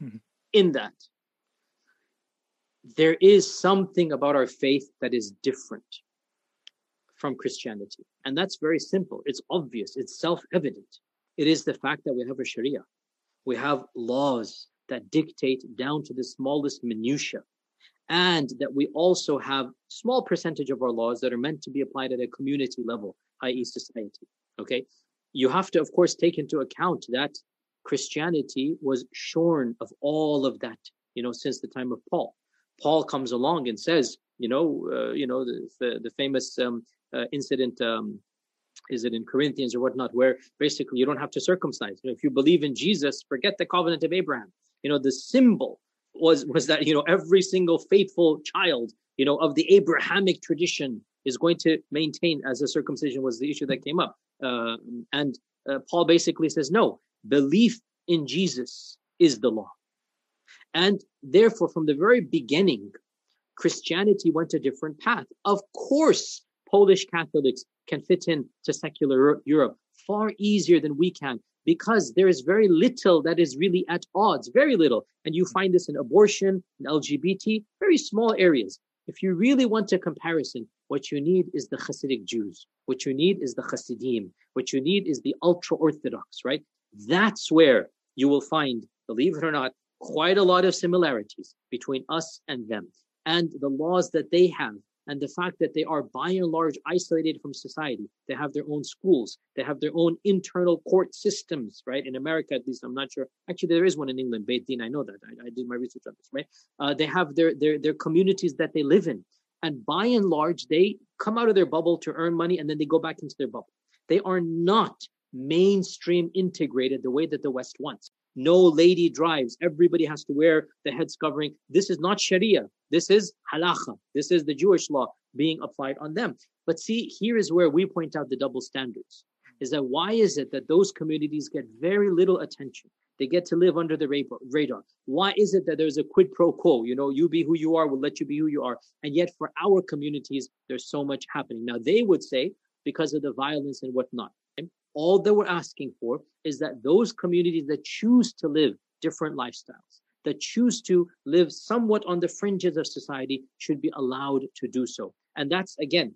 in that there is something about our faith that is different from Christianity, and that's very simple. It's obvious. It's self-evident. It is the fact that we have a Sharia, we have laws that dictate down to the smallest minutia and that we also have small percentage of our laws that are meant to be applied at a community level, i.e. society. Okay. You have to, of course, take into account that Christianity was shorn of all of that, you know, since the time of Paul. Paul comes along and says, you know, uh, you know, the, the, the famous um, uh, incident, um, is it in Corinthians or whatnot, where basically you don't have to circumcise. You know, if you believe in Jesus, forget the covenant of Abraham. You know, the symbol was was that you know every single faithful child you know of the Abrahamic tradition is going to maintain as a circumcision was the issue that came up uh, and uh, Paul basically says no belief in Jesus is the law and therefore from the very beginning Christianity went a different path of course Polish Catholics can fit in to secular Europe far easier than we can because there is very little that is really at odds, very little. And you find this in abortion, in LGBT, very small areas. If you really want a comparison, what you need is the Hasidic Jews. What you need is the Hasidim. What you need is the ultra Orthodox, right? That's where you will find, believe it or not, quite a lot of similarities between us and them. And the laws that they have and the fact that they are by and large isolated from society. They have their own schools, they have their own internal court systems, right? In America, at least, I'm not sure. Actually, there is one in England, Beit Din. I know that. I, I did my research on this, right? Uh, they have their, their their communities that they live in, and by and large, they come out of their bubble to earn money, and then they go back into their bubble. They are not mainstream integrated the way that the West wants. No lady drives. Everybody has to wear the heads covering. This is not Sharia. This is halacha. This is the Jewish law being applied on them. But see, here is where we point out the double standards. Is that why is it that those communities get very little attention? They get to live under the radar. Why is it that there's a quid pro quo? You know, you be who you are, we'll let you be who you are. And yet for our communities, there's so much happening. Now they would say because of the violence and whatnot. All that we're asking for is that those communities that choose to live different lifestyles, that choose to live somewhat on the fringes of society, should be allowed to do so. And that's, again,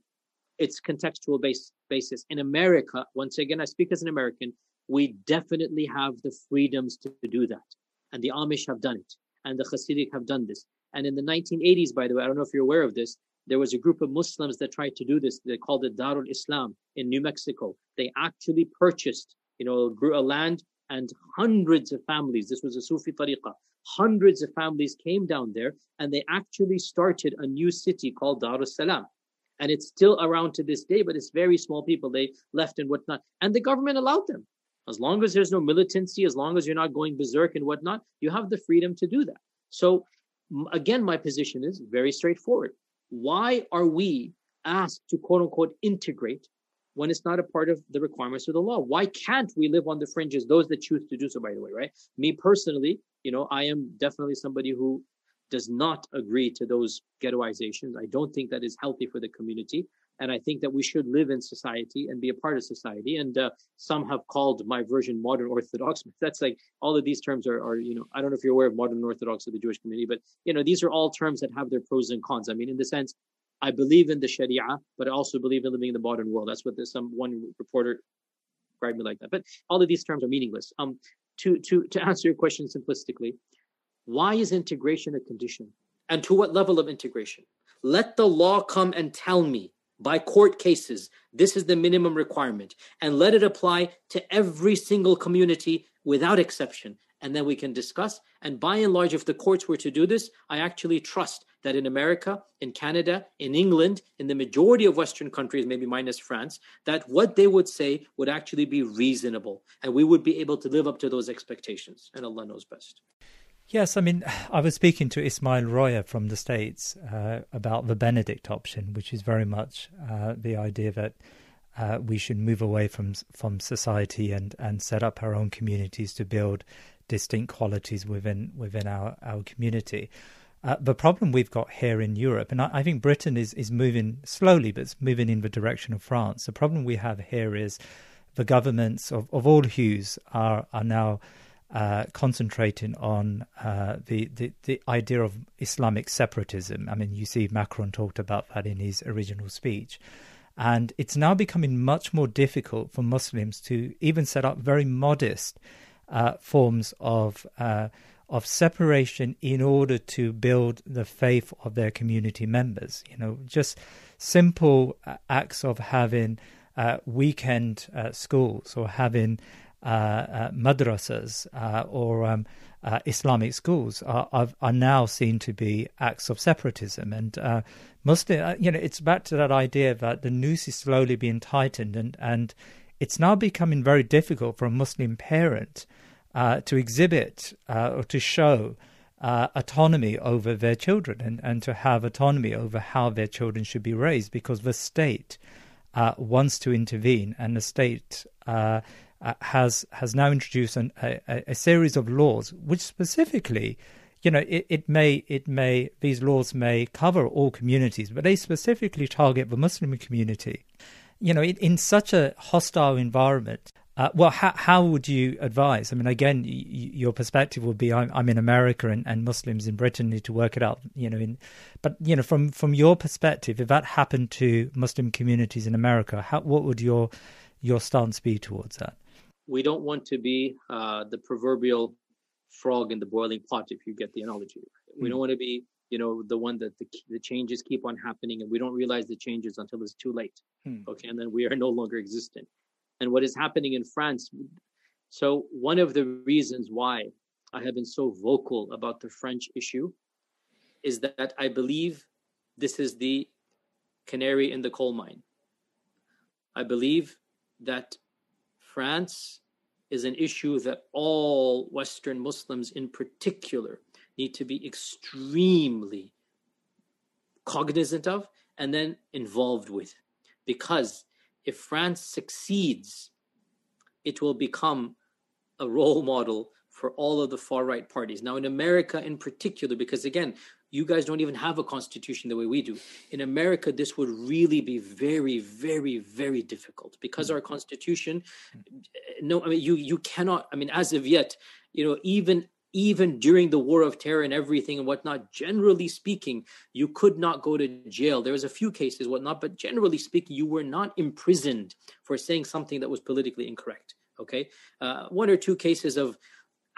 it's contextual base, basis. In America, once again, I speak as an American, we definitely have the freedoms to, to do that. And the Amish have done it. And the Hasidic have done this. And in the 1980s, by the way, I don't know if you're aware of this, there was a group of Muslims that tried to do this. They called it Darul Islam in New Mexico. They actually purchased, you know, grew a land and hundreds of families. This was a Sufi tariqah. Hundreds of families came down there and they actually started a new city called Dar. And it's still around to this day, but it's very small people. They left and whatnot. And the government allowed them. As long as there's no militancy, as long as you're not going berserk and whatnot, you have the freedom to do that. So again, my position is very straightforward. Why are we asked to quote unquote integrate when it's not a part of the requirements of the law? Why can't we live on the fringes? Those that choose to do so, by the way, right? Me personally, you know, I am definitely somebody who does not agree to those ghettoizations. I don't think that is healthy for the community. And I think that we should live in society and be a part of society. And uh, some have called my version modern Orthodox. That's like all of these terms are, are, you know, I don't know if you're aware of modern Orthodox of the Jewish community, but, you know, these are all terms that have their pros and cons. I mean, in the sense, I believe in the Sharia, but I also believe in living in the modern world. That's what this, some one reporter described me like that. But all of these terms are meaningless. Um, to to to answer your question simplistically, why is integration a condition, and to what level of integration? Let the law come and tell me by court cases. This is the minimum requirement. And let it apply to every single community without exception. And then we can discuss. And by and large, if the courts were to do this, I actually trust that in America, in Canada, in England, in the majority of Western countries, maybe minus France, that what they would say would actually be reasonable. And we would be able to live up to those expectations. And Allah knows best. Yes, I mean, I was speaking to Ismail Royer from the States uh, about the Benedict option, which is very much uh, the idea that uh, we should move away from from society and, and set up our own communities to build distinct qualities within within our, our community. Uh, the problem we've got here in Europe, and I, I, think Britain is, is moving slowly, but it's moving in the direction of France. The problem we have here is the governments of, of all hues are are now uh, concentrating on uh, the, the, the idea of Islamic separatism. I mean, you see Macron talked about that in his original speech. And it's now becoming much more difficult for Muslims to even set up very modest uh, forms of uh, of separation in order to build the faith of their community members. You know, just simple uh, acts of having uh, weekend uh, schools or having uh, madrasas or um, Islamic schools are, are, are now seen to be acts of separatism and Muslim, uh, you know, it's back to that idea that the noose is slowly being tightened, and and it's now becoming very difficult for a Muslim parent uh, to exhibit uh, or to show uh, autonomy over their children and, and to have autonomy over how their children should be raised because the state uh, wants to intervene and the state uh, has has now introduced an, a, a, series of laws which specifically you know, it, it may it may these laws may cover all communities, but they specifically target the Muslim community. You know, in, in such a hostile environment, uh, well, how how would you advise? I mean, again, y- your perspective would be I'm, I'm in America and, and Muslims in Britain need to work it out. You know, in but you know, from from your perspective, if that happened to Muslim communities in America, how, what would your your stance be towards that? We don't want to be uh, the proverbial frog in the boiling pot if you get the analogy we don't hmm. want to be you know the one that the, the changes keep on happening and we don't realize the changes until it's too late mm. okay and then we are no longer existent and what is happening in france so one of the reasons why i have been so vocal about the french issue is that i believe this is the canary in the coal mine i believe that france is an issue that all Western Muslims in particular need to be extremely cognizant of and then involved with. Because if France succeeds, it will become a role model for all of the far right parties. Now, in America in particular, because again, you guys don't even have a constitution the way we do. In America, this would really be very, very, very difficult because our constitution. No, I mean you you cannot. I mean, as of yet, you know, even even during the war of terror and everything and whatnot, generally speaking, you could not go to jail. There was a few cases, whatnot, but generally speaking, you were not imprisoned for saying something that was politically incorrect. Okay, uh, one or two cases of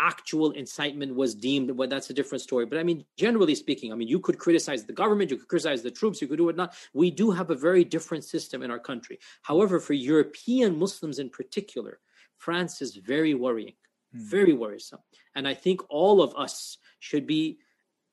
actual incitement was deemed well that's a different story but i mean generally speaking i mean you could criticize the government you could criticize the troops you could do whatnot we do have a very different system in our country however for european muslims in particular france is very worrying mm. very worrisome and i think all of us should be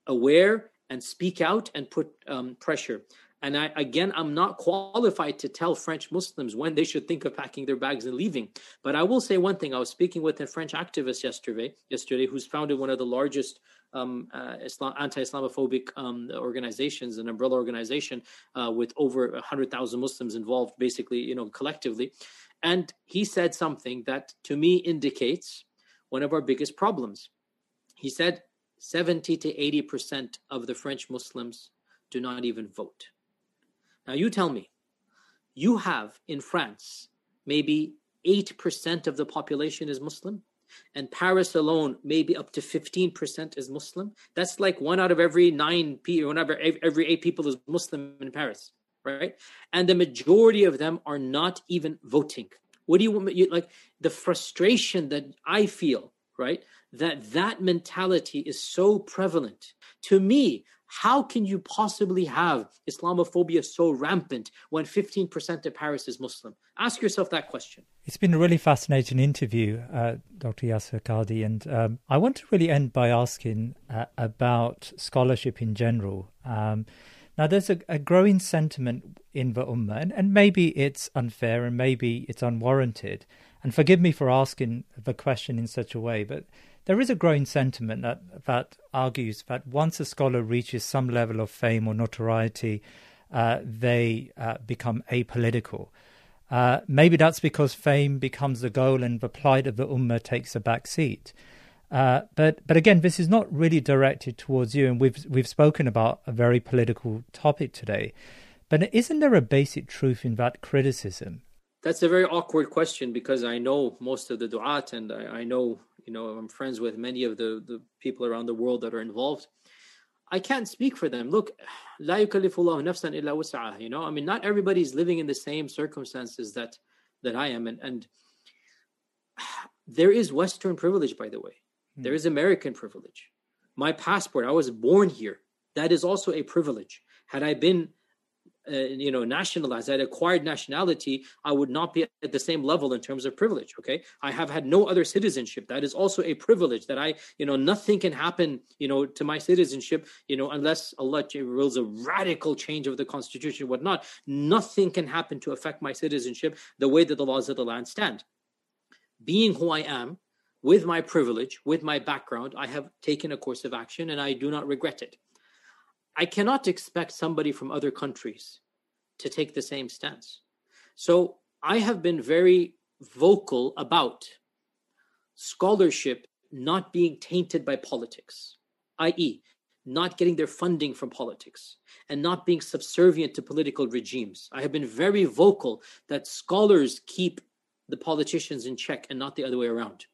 aware and speak out and put um, pressure and I, again, I'm not qualified to tell French Muslims when they should think of packing their bags and leaving. But I will say one thing. I was speaking with a French activist yesterday, yesterday who's founded one of the largest um, uh, Islam, anti-Islamophobic um, organizations, an umbrella organization uh, with over 100,000 Muslims involved, basically, you know, collectively. And he said something that to me indicates one of our biggest problems. He said 70 to 80% of the French Muslims do not even vote. Now, you tell me, you have in France maybe 8% of the population is Muslim, and Paris alone, maybe up to 15% is Muslim. That's like one out of every nine people, one every eight people is Muslim in Paris, right? And the majority of them are not even voting. What do you want? You, like the frustration that I feel, right? That that mentality is so prevalent. To me, how can you possibly have Islamophobia so rampant when 15% of Paris is Muslim? Ask yourself that question. It's been a really fascinating interview, uh, Dr. Yasir Qadhi, and um, I want to really end by asking uh, about scholarship in general. Um, now, there's a, a, growing sentiment in the Ummah, and, and maybe it's unfair and maybe it's unwarranted. And forgive me for asking the question in such a way, but there is a growing sentiment that, that argues that once a scholar reaches some level of fame or notoriety, uh, they uh, become apolitical. Uh, maybe that's because fame becomes the goal and the plight of the ummah takes a back seat. Uh, but but again, this is not really directed towards you, and we've we've spoken about a very political topic today. But isn't there a basic truth in that criticism? That's a very awkward question because I know most of the du'at, and I, I know you know I'm friends with many of the the people around the world that are involved. I can't speak for them. Look, لا يكلف الله نفسا إلا wus'aha. You know, I mean, not everybody's living in the same circumstances that that I am, and and there is Western privilege, by the way Hmm. There is American privilege. My passport, I was born here. That is also a privilege. Had I been uh, you know nationalized i'd acquired nationality i would not be at the same level in terms of privilege okay i have had no other citizenship that is also a privilege that i you know nothing can happen you know to my citizenship you know unless allah wills a radical change of the constitution whatnot nothing can happen to affect my citizenship the way that the laws of the land stand being who i am with my privilege with my background i have taken a course of action and i do not regret it I cannot expect somebody from other countries to take the same stance. So I have been very vocal about scholarship not being tainted by politics, i.e., not getting their funding from politics and not being subservient to political regimes. I have been very vocal that scholars keep the politicians in check and not the other way around.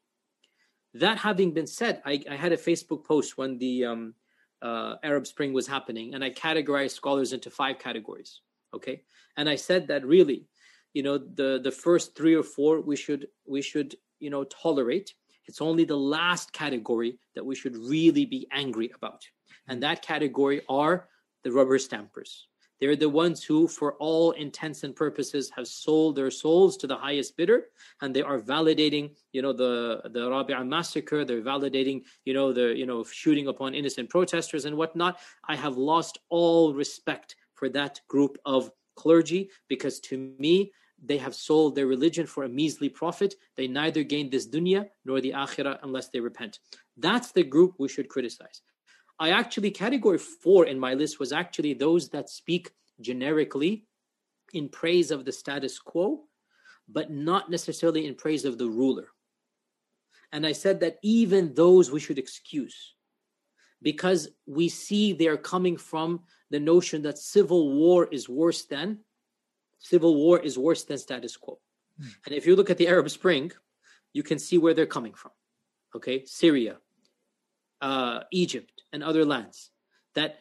That having been said, I, I had a Facebook post when the um, uh, Arab Spring was happening, and I categorized scholars into five categories. Okay, and I said that really, you know, the the first three or four we should we should you know tolerate. It's only the last category that we should really be angry about, and that category are the rubber stampers. They're the ones who, for all intents and purposes, have sold their souls to the highest bidder, and they are validating, you know, the the Rabi'a massacre. They're validating, you know, the you know shooting upon innocent protesters and whatnot. I have lost all respect for that group of clergy because, to me, they have sold their religion for a measly profit. They neither gain this dunya nor the akhirah unless they repent. That's the group we should criticize. I actually, category four in my list was actually those that speak generically in praise of the status quo, but not necessarily in praise of the ruler. And I said that even those we should excuse because we see they're coming from the notion that civil war is worse than civil war is worse than status quo. Mm. And if you look at the Arab Spring, you can see where they're coming from. Okay, Syria, uh, Egypt and other lands. That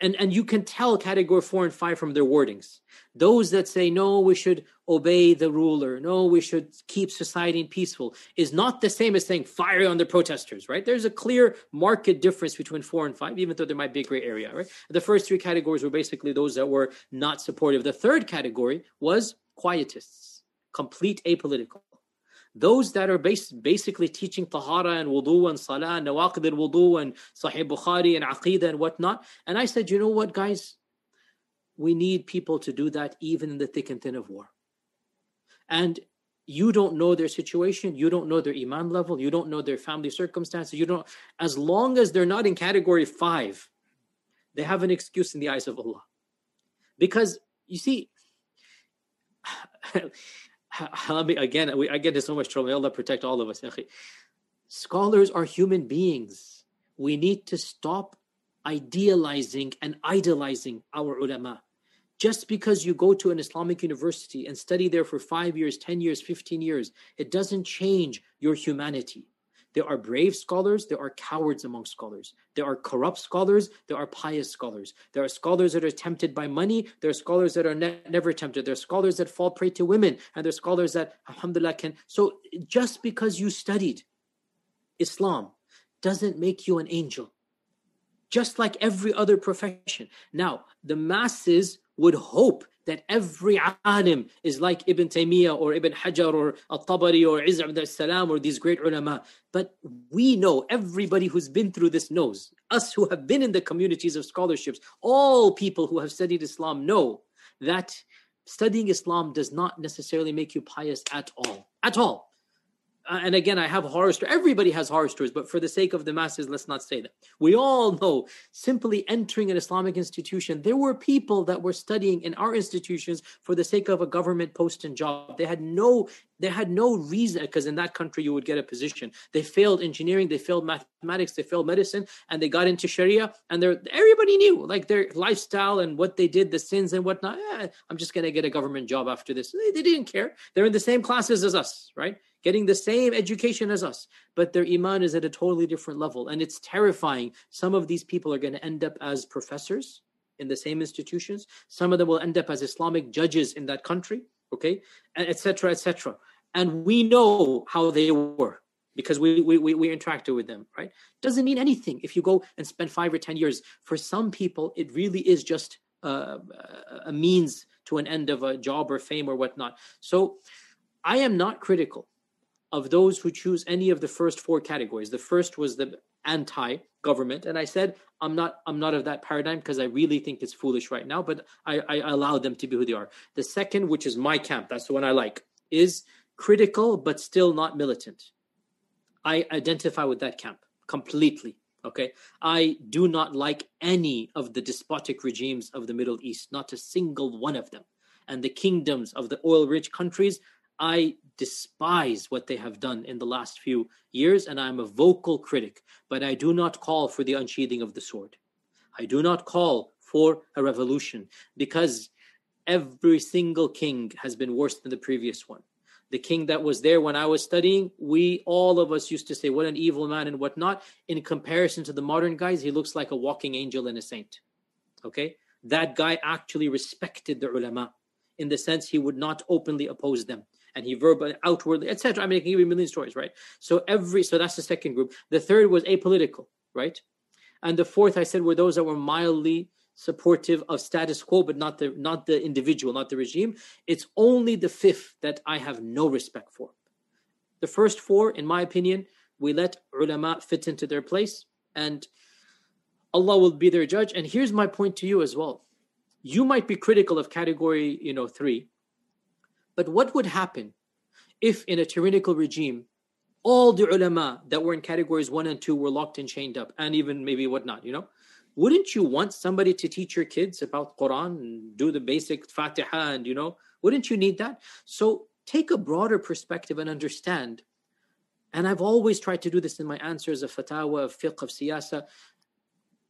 and and you can tell category 4 and 5 from their wordings. Those that say no we should obey the ruler no we should keep society peaceful is not the same as saying fire on the protesters right? There's a clear market difference between 4 and 5 even though there might be a gray area right? The first three categories were basically those that were not supportive. The third category was quietists complete apolitical those that are bas- basically teaching tahara and wudu and salah and nawaqid al wudu and sahih bukhari and aqidah and whatnot. And i said you know what guys? We need people to do that even in the thick and thin of war. And you don't know their situation. You don't know their iman level. You don't know their family circumstances. You don't as long as they're not in category 5 they have an excuse in the eyes of allah. Because you see again. We, I get into so much trouble. May Allah protect all of us. Scholars are human beings. We need to stop idealizing and idolizing our ulama. Just because you go to an Islamic university and study there for five years, 10 years, 15 years, it doesn't change your humanity. There are brave scholars, there are cowards among scholars. There are corrupt scholars, there are pious scholars. There are scholars that are tempted by money, there are scholars that are ne- never tempted. There are scholars that fall prey to women, and there are scholars that, alhamdulillah, can. So just because you studied Islam doesn't make you an angel. Just like every other profession. Now, the masses would hope that every alim is like Ibn Taymiyyah or Ibn Hajar or Al-Tabari or Izz ibn salam or these great ulama. But we know, everybody who's been through this knows, us who have been in the communities of scholarships, all people who have studied Islam know that studying Islam does not necessarily make you pious at all. At all. Uh, and again, I have horror stories. Everybody has horror stories, but for the sake of the masses, let's not say that. We all know simply entering an Islamic institution, there were people that were studying in our institutions for the sake of a government post and job. They had no, they had no reason because in that country you would get a position. They failed engineering, they failed mathematics, they failed medicine, and they got into Sharia. And everybody knew like their lifestyle and what they did, the sins and whatnot. Eh, I'm just going to get a government job after this. They, they didn't care. They're in the same classes as us, right? Getting the same education as us, but their iman is at a totally different level. And it's terrifying. Some of these people are going to end up as professors in the same institutions. Some of them will end up as Islamic judges in that country, okay, etc., etc. And we know how they were because we, we, we interacted with them, right? Doesn't mean anything if you go and spend five or 10 years. For some people, it really is just uh, a means to an end of a job or fame or whatnot. So I am not critical of those who choose any of the first four categories. The first was the anti-government, and I said I'm not I'm not of that paradigm because I really think it's foolish right now. But I, I allow them to be who they are. The second, which is my camp, that's the one I like, is critical but still not militant. I identify with that camp completely. Okay, I do not like any of the despotic regimes of the Middle East, not a single one of them. And the kingdoms of the oil-rich countries, I despise what they have done in the last few years, and I'm a vocal critic, but I do not call for the unsheathing of the sword. I do not call for a revolution because every single king has been worse than the previous one. The king that was there when I was studying, we all of us used to say, What an evil man and whatnot. In comparison to the modern guys, he looks like a walking angel and a saint. Okay? That guy actually respected the ulama in the sense he would not openly oppose them and he verbally, outwardly, etc. I mean, I can give you a million stories, right? So every, so that's the second group. The third was apolitical, right? And the fourth, I said, were those that were mildly supportive of status quo, but not the not the individual, not the regime. It's only the fifth that I have no respect for. The first four, in my opinion, we let ulama fit into their place, and Allah will be their judge. And here's my point to you as well. You might be critical of category, you know, three, but what would happen if in a tyrannical regime, all the ulama that were in categories one and two were locked and chained up, and even maybe whatnot, you know? Wouldn't you want somebody to teach your kids about Quran and do the basic Fatiha and, you know, wouldn't you need that? So take a broader perspective and understand. And I've always tried to do this in my answers of fatwa, of fiqh, of siyasa.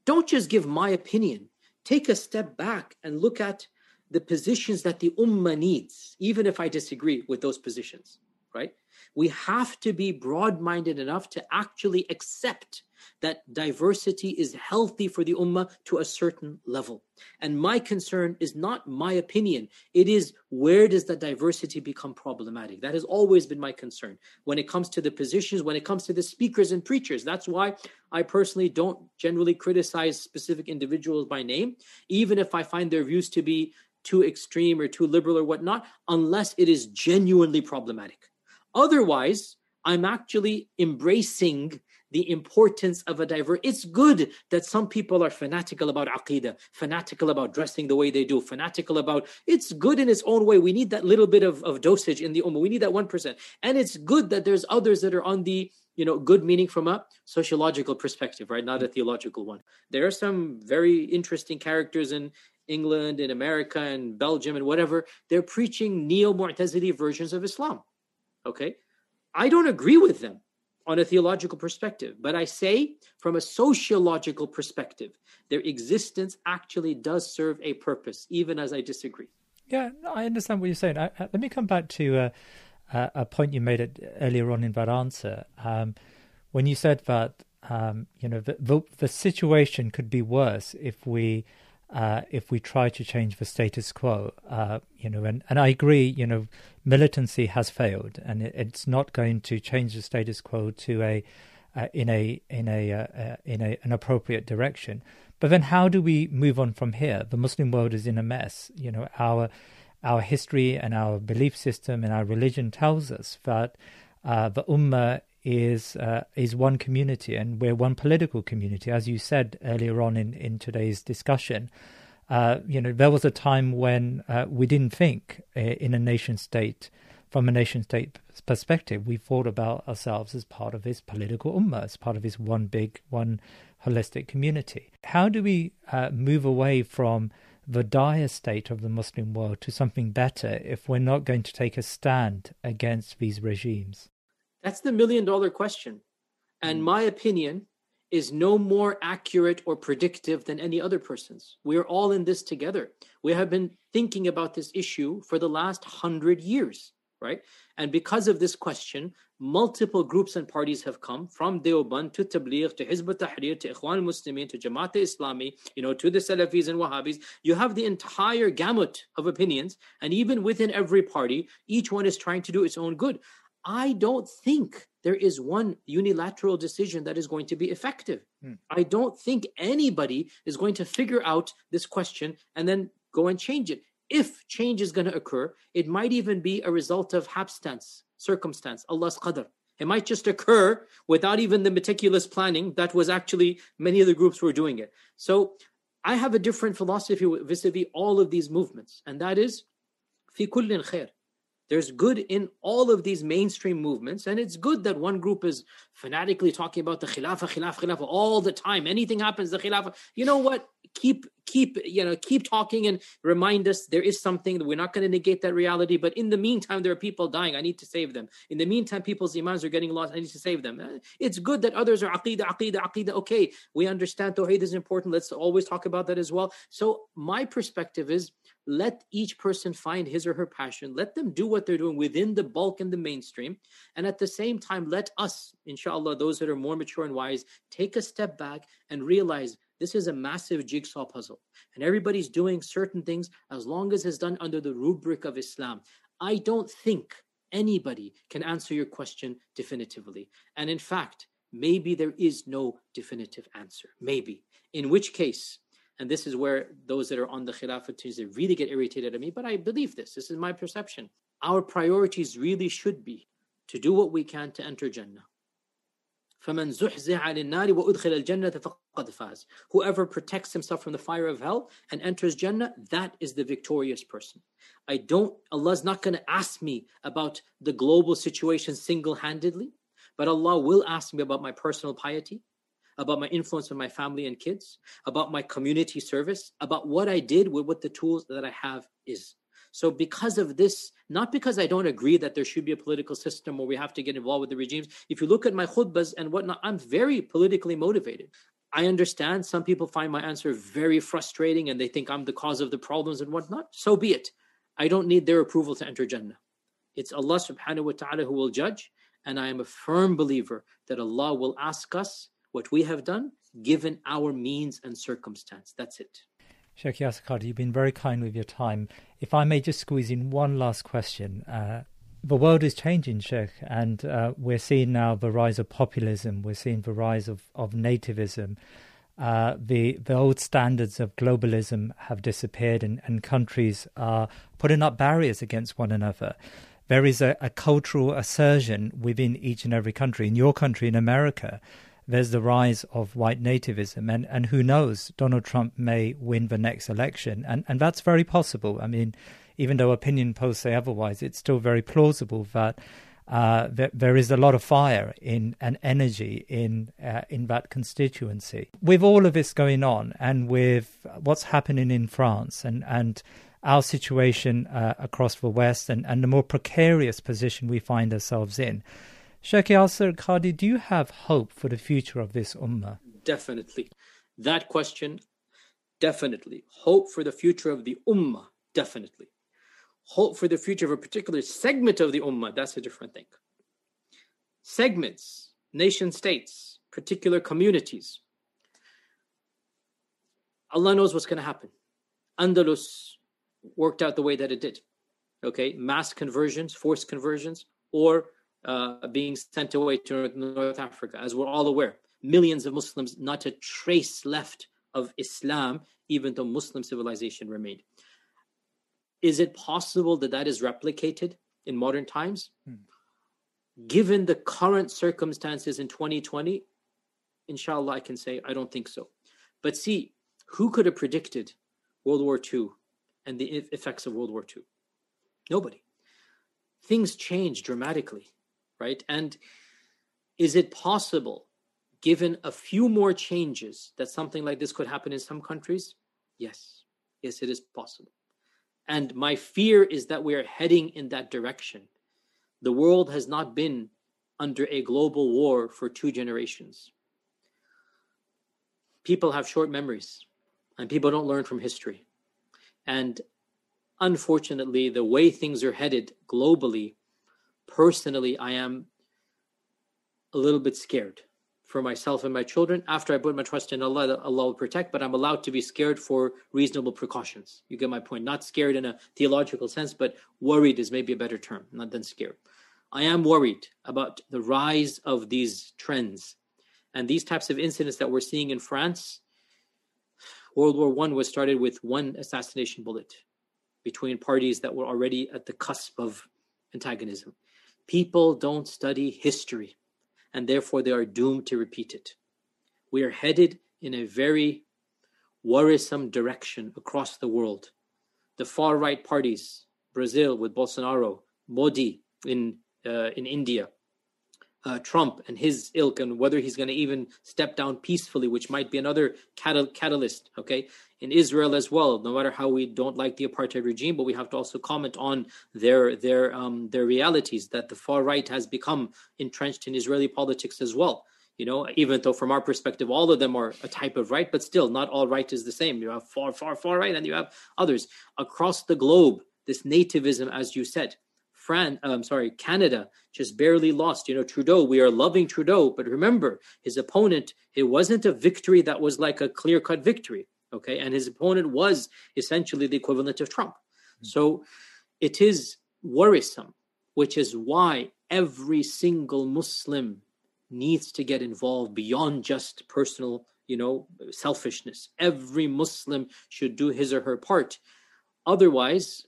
Don't just give my opinion. Take a step back and look at the positions that the ummah needs, even if I disagree with those positions, right? We have to be broad minded enough to actually accept that diversity is healthy for the ummah to a certain level. And my concern is not my opinion, it is where does that diversity become problematic? That has always been my concern when it comes to the positions, when it comes to the speakers and preachers. That's why I personally don't generally criticize specific individuals by name, even if I find their views to be too extreme or too liberal or whatnot, unless it is genuinely problematic. Otherwise, I'm actually embracing the importance of a diverse. It's good that some people are fanatical about aqidah, fanatical about dressing the way they do, fanatical about. It's good in its own way. We need that little bit of, of dosage in the ummah. We need that one percent, and it's good that there's others that are on the you know good meaning from a sociological perspective, right? Not a theological one. There are some very interesting characters in England and America and Belgium and whatever, they're preaching neo Mu'tazili versions of Islam. Okay? I don't agree with them on a theological perspective, but I say from a sociological perspective, their existence actually does serve a purpose, even as I disagree. Yeah, I understand what you're saying. I, I, let me come back to uh, a point you made earlier on in that answer. Um, when you said that um, you know the, the, the situation could be worse if we uh, if we try to change the status quo. Uh, you know, and, and I agree. You know, militancy has failed, and it, it's not going to change the status quo to a uh, in a in a uh, uh, in a an appropriate direction. But then, how do we move on from here? The Muslim world is in a mess. You know, our our history and our belief system and our religion tells us that the ummah is uh, is one community, and we're one political community, as you said earlier on in in today's discussion. Uh, you know, there was a time when uh, we didn't think uh, in a nation state from a nation state perspective, we thought about ourselves as part of this political ummah, as part of this one big, one holistic community. How do we uh, move away from the dire state of the Muslim world to something better if we're not going to take a stand against these regimes? That's the million dollar question. And hmm. my opinion is no more accurate or predictive than any other person's. We are all in this together. We have been thinking about this issue for the last hundred years, right? And because of this question, multiple groups and parties have come from Deoband to Tabligh to Hizb tahrir to Ikhwan al-Muslimin to Jamaat Islami, you know, to the Salafis and Wahhabis. You have the entire gamut of opinions, and even within every party, each one is trying to do its own good. I don't think there is one unilateral decision that is going to be effective. Hmm. I don't think anybody is going to figure out this question and then go and change it. If change is going to occur, it might even be a result of hapstance, circumstance, Allah's qadr. It might just occur without even the meticulous planning that was actually many of the groups were doing it. So I have a different philosophy vis a vis all of these movements, and that is, fi kullin khair. There's good in all of these mainstream movements, and it's good that one group is fanatically talking about the khilafah, khilafah, khilafah all the time. Anything happens, the khilafah. You know what? Keep, keep, you know, keep talking and remind us there is something that we're not going to negate that reality. But in the meantime, there are people dying. I need to save them. In the meantime, people's imams are getting lost. I need to save them. It's good that others are aqidah, aqidah, aqidah. Okay, we understand Tawheed is important. Let's always talk about that as well. So my perspective is let each person find his or her passion. Let them do what they're doing within the bulk and the mainstream. And at the same time, let us, inshallah, those that are more mature and wise, take a step back and realize this is a massive jigsaw puzzle. And everybody's doing certain things as long as it's done under the rubric of Islam. I don't think anybody can answer your question definitively. And in fact, maybe there is no definitive answer. Maybe. In which case, and this is where those that are on the Khilafah teams they really get irritated at me, but I believe this. This is my perception. Our priorities really should be to do what we can to enter Jannah. فَمَنْ زُحْزِحَ عَنِ النَّارِ وَأُدْخِلَ الْجَنَّةَ فَقَدْ فَازَ Whoever protects himself from the fire of hell and enters Jannah, that is the victorious person. I don't, Allah's not going to ask me about the global situation single-handedly, but Allah will ask me about my personal piety, about my influence on my family and kids, about my community service, about what I did with what the tools that I have is. So, because of this, not because I don't agree that there should be a political system where we have to get involved with the regimes. If you look at my khutbas and whatnot, I'm very politically motivated. I understand some people find my answer very frustrating and they think I'm the cause of the problems and whatnot. So be it. I don't need their approval to enter Jannah. It's Allah subhanahu wa ta'ala who will judge. And I am a firm believer that Allah will ask us what we have done given our means and circumstance. That's it. Sheikh Yasir you've been very kind with your time. If I may just squeeze in one last question. Uh, the world is changing, Sheikh, and uh, we're seeing now the rise of populism. We're seeing the rise of, of nativism. Uh, the the old standards of globalism have disappeared, and, and countries are putting up barriers against one another. There is a, a cultural assertion within each and every country. In your country, in America, there's the rise of white nativism, and, and who knows, Donald Trump may win the next election, and, and that's very possible. I mean, even though opinion polls say otherwise, it's still very plausible that uh, that there is a lot of fire in and energy in uh, in that constituency. With all of this going on, and with what's happening in France, and and our situation uh, across the West, and, and the more precarious position we find ourselves in, Sheikh Yasir Qadhi, do you have hope for the future of this ummah? Definitely. That question, definitely. Hope for the future of the ummah, definitely. Hope for the future of a particular segment of the ummah, that's a different thing. Segments, nation states, particular communities. Allah knows what's going to happen. Andalus worked out the way that it did. Okay, mass conversions, forced conversions, or uh, being sent away to North Africa, as we're all aware. Millions of Muslims, not a trace left of Islam, even though Muslim civilization remained. Is it possible that that is replicated in modern times? Hmm. Given the current circumstances in 2020, inshallah, I can say I don't think so. But see, who could have predicted World War II and the effects of World War II? Nobody. things change dramatically, right? And is it possible, given a few more changes, that something like this could happen in some countries? Yes. Yes, it is possible. And my fear is that we are heading in that direction. The world has not been under a global war for two generations. People have short memories and people don't learn from history. And unfortunately, the way things are headed globally, personally, I am a little bit scared for myself and my children. After I put my trust in Allah, Allah will protect, but I'm allowed to be scared for reasonable precautions. You get my point. Not scared in a theological sense, but worried is maybe a better term, not than scared. I am worried about the rise of these trends and these types of incidents that we're seeing in France. World War One was started with one assassination bullet between parties that were already at the cusp of antagonism. People don't study history and therefore they are doomed to repeat it. We are headed in a very worrisome direction across the world. The far right parties, Brazil with Bolsonaro, Modi in uh, in India, uh, Trump and his ilk, and whether he's going to even step down peacefully, which might be another catal- catalyst. Okay, in Israel as well. No matter how we don't like the apartheid regime, but we have to also comment on their their um, their realities that the far right has become entrenched in Israeli politics as well. You know, even though from our perspective, all of them are a type of right, but still, not all right is the same. You have far, far, far right, and you have others across the globe. This nativism, as you said, France, um, sorry, Canada just barely lost. You know, Trudeau, we are loving Trudeau, but remember, his opponent, it wasn't a victory that was like a clear cut victory. Okay. And his opponent was essentially the equivalent of Trump. Mm-hmm. So it is worrisome, which is why every single Muslim needs to get involved beyond just personal, you know, selfishness. Every Muslim should do his or her part. Otherwise,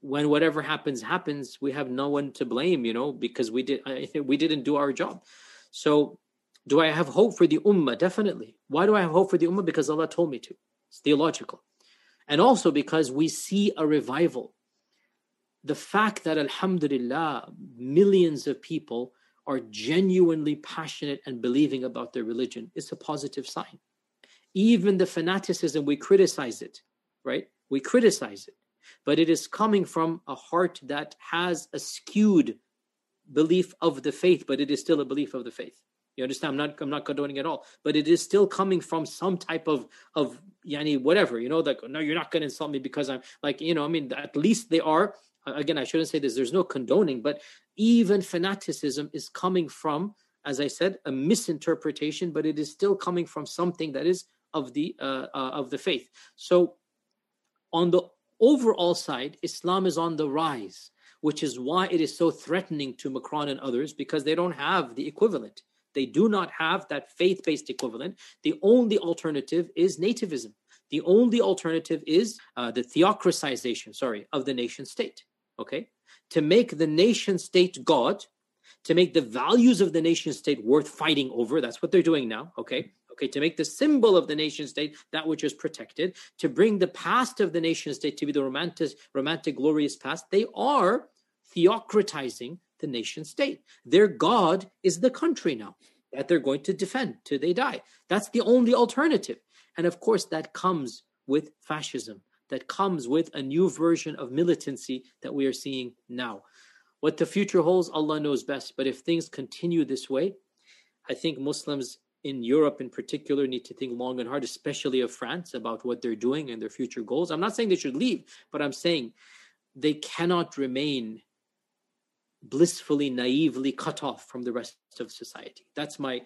when whatever happens happens we have no one to blame you know because we did we didn't do our job. So do i have hope for the ummah? Definitely. Why do i have hope for the ummah? Because allah told me to. It's theological. And also because we see a revival. The fact that alhamdulillah millions of people are genuinely passionate and believing about their religion is a positive sign. Even the fanaticism we criticize it right? We criticize it but it is coming from a heart that has a skewed belief of the faith, but it is still a belief of the faith. You understand? I'm not I'm not condoning at all, but it is still coming from some type of of yani whatever. You know, like no, you're not going to insult me because I'm like you know. I mean, at least they are. Again, I shouldn't say this. There's no condoning, but even fanaticism is coming from, as I said, a misinterpretation, but it is still coming from something that is of the uh, uh, of the faith. So, on the overall side, Islam is on the rise, which is why it is so threatening to Macron and others because they don't have the equivalent. They do not have that faith based equivalent. The only alternative is nativism. The only alternative is uh, the theocratization, sorry, of the nation state. Okay? To make the nation state God, to make the values of the nation state worth fighting over, that's what they're doing now. Okay? Okay, to make the symbol of the nation state that which is protected, to bring the past of the nation state to be the romantic, romantic, glorious past, they are theocratizing the nation state. Their God is the country now that they're going to defend till they die. That's the only alternative. And of course, that comes with fascism, that comes with a new version of militancy that we are seeing now. What the future holds, Allah knows best. But if things continue this way, I think Muslims in Europe in particular need to think long and hard, especially of France, about what they're doing and their future goals. I'm not saying they should leave, but I'm saying they cannot remain blissfully, naively cut off from the rest of society. That's my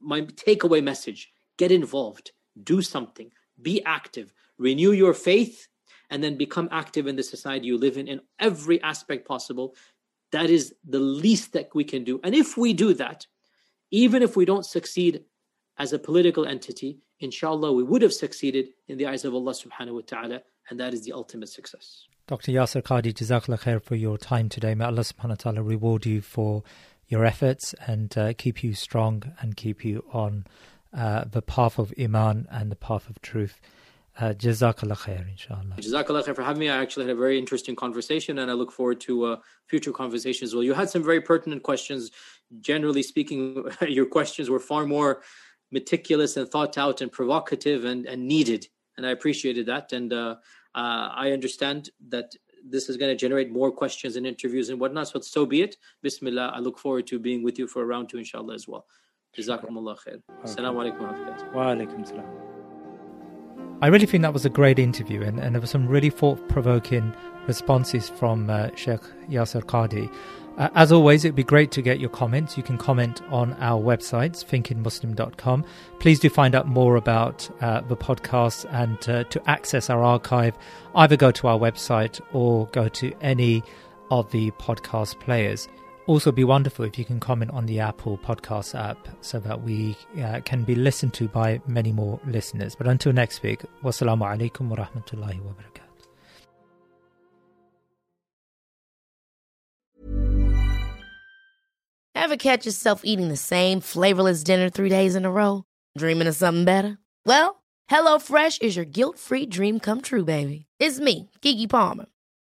my takeaway message. Get involved, do something, be active, renew your faith, and then become active in the society you live in in every aspect possible. That is the least that we can do. And if we do that, even if we don't succeed as a political entity, inshallah, we would have succeeded in the eyes of Allah subhanahu wa ta'ala, and that is the ultimate success. Dr. Yasir Qadhi, Jazakallah khair for your time today. May Allah subhanahu wa ta'ala reward you for your efforts and uh, keep you strong and keep you on uh, the path of Iman and the path of truth. Uh, Jazakallah khair, inshallah. Jazakallah khair for having me. I actually had a very interesting conversation and I look forward to uh, future conversations well. You had some very pertinent questions. Generally speaking, your questions were far more meticulous and thought out and provocative and, and needed. And I appreciated that. And uh, uh I understand that this is going to generate more questions and interviews and whatnot. So, so be it. Bismillah. I look forward to being with you for a round two, inshallah, as well. Jazakumullah khair. Assalamu alaikum wa alaikum salam. I really think that was a great interview, and, and there were some really thought provoking responses from uh, Sheikh Yasir Qadhi. Uh, as always, it'd be great to get your comments. You can comment on our websites, thinkingmuslim.com. Please do find out more about uh, the podcast and uh, to access our archive, either go to our website or go to any of the podcast players. Also, be wonderful if you can comment on the Apple Podcast app so that we uh, can be listened to by many more listeners. But until next week, wassalamu alaikum wa rahmatullahi wa barakatuh. Ever catch yourself eating the same flavorless dinner three days in a row? Dreaming of something better? Well, HelloFresh is your guilt free dream come true, baby. It's me, Keke Palmer.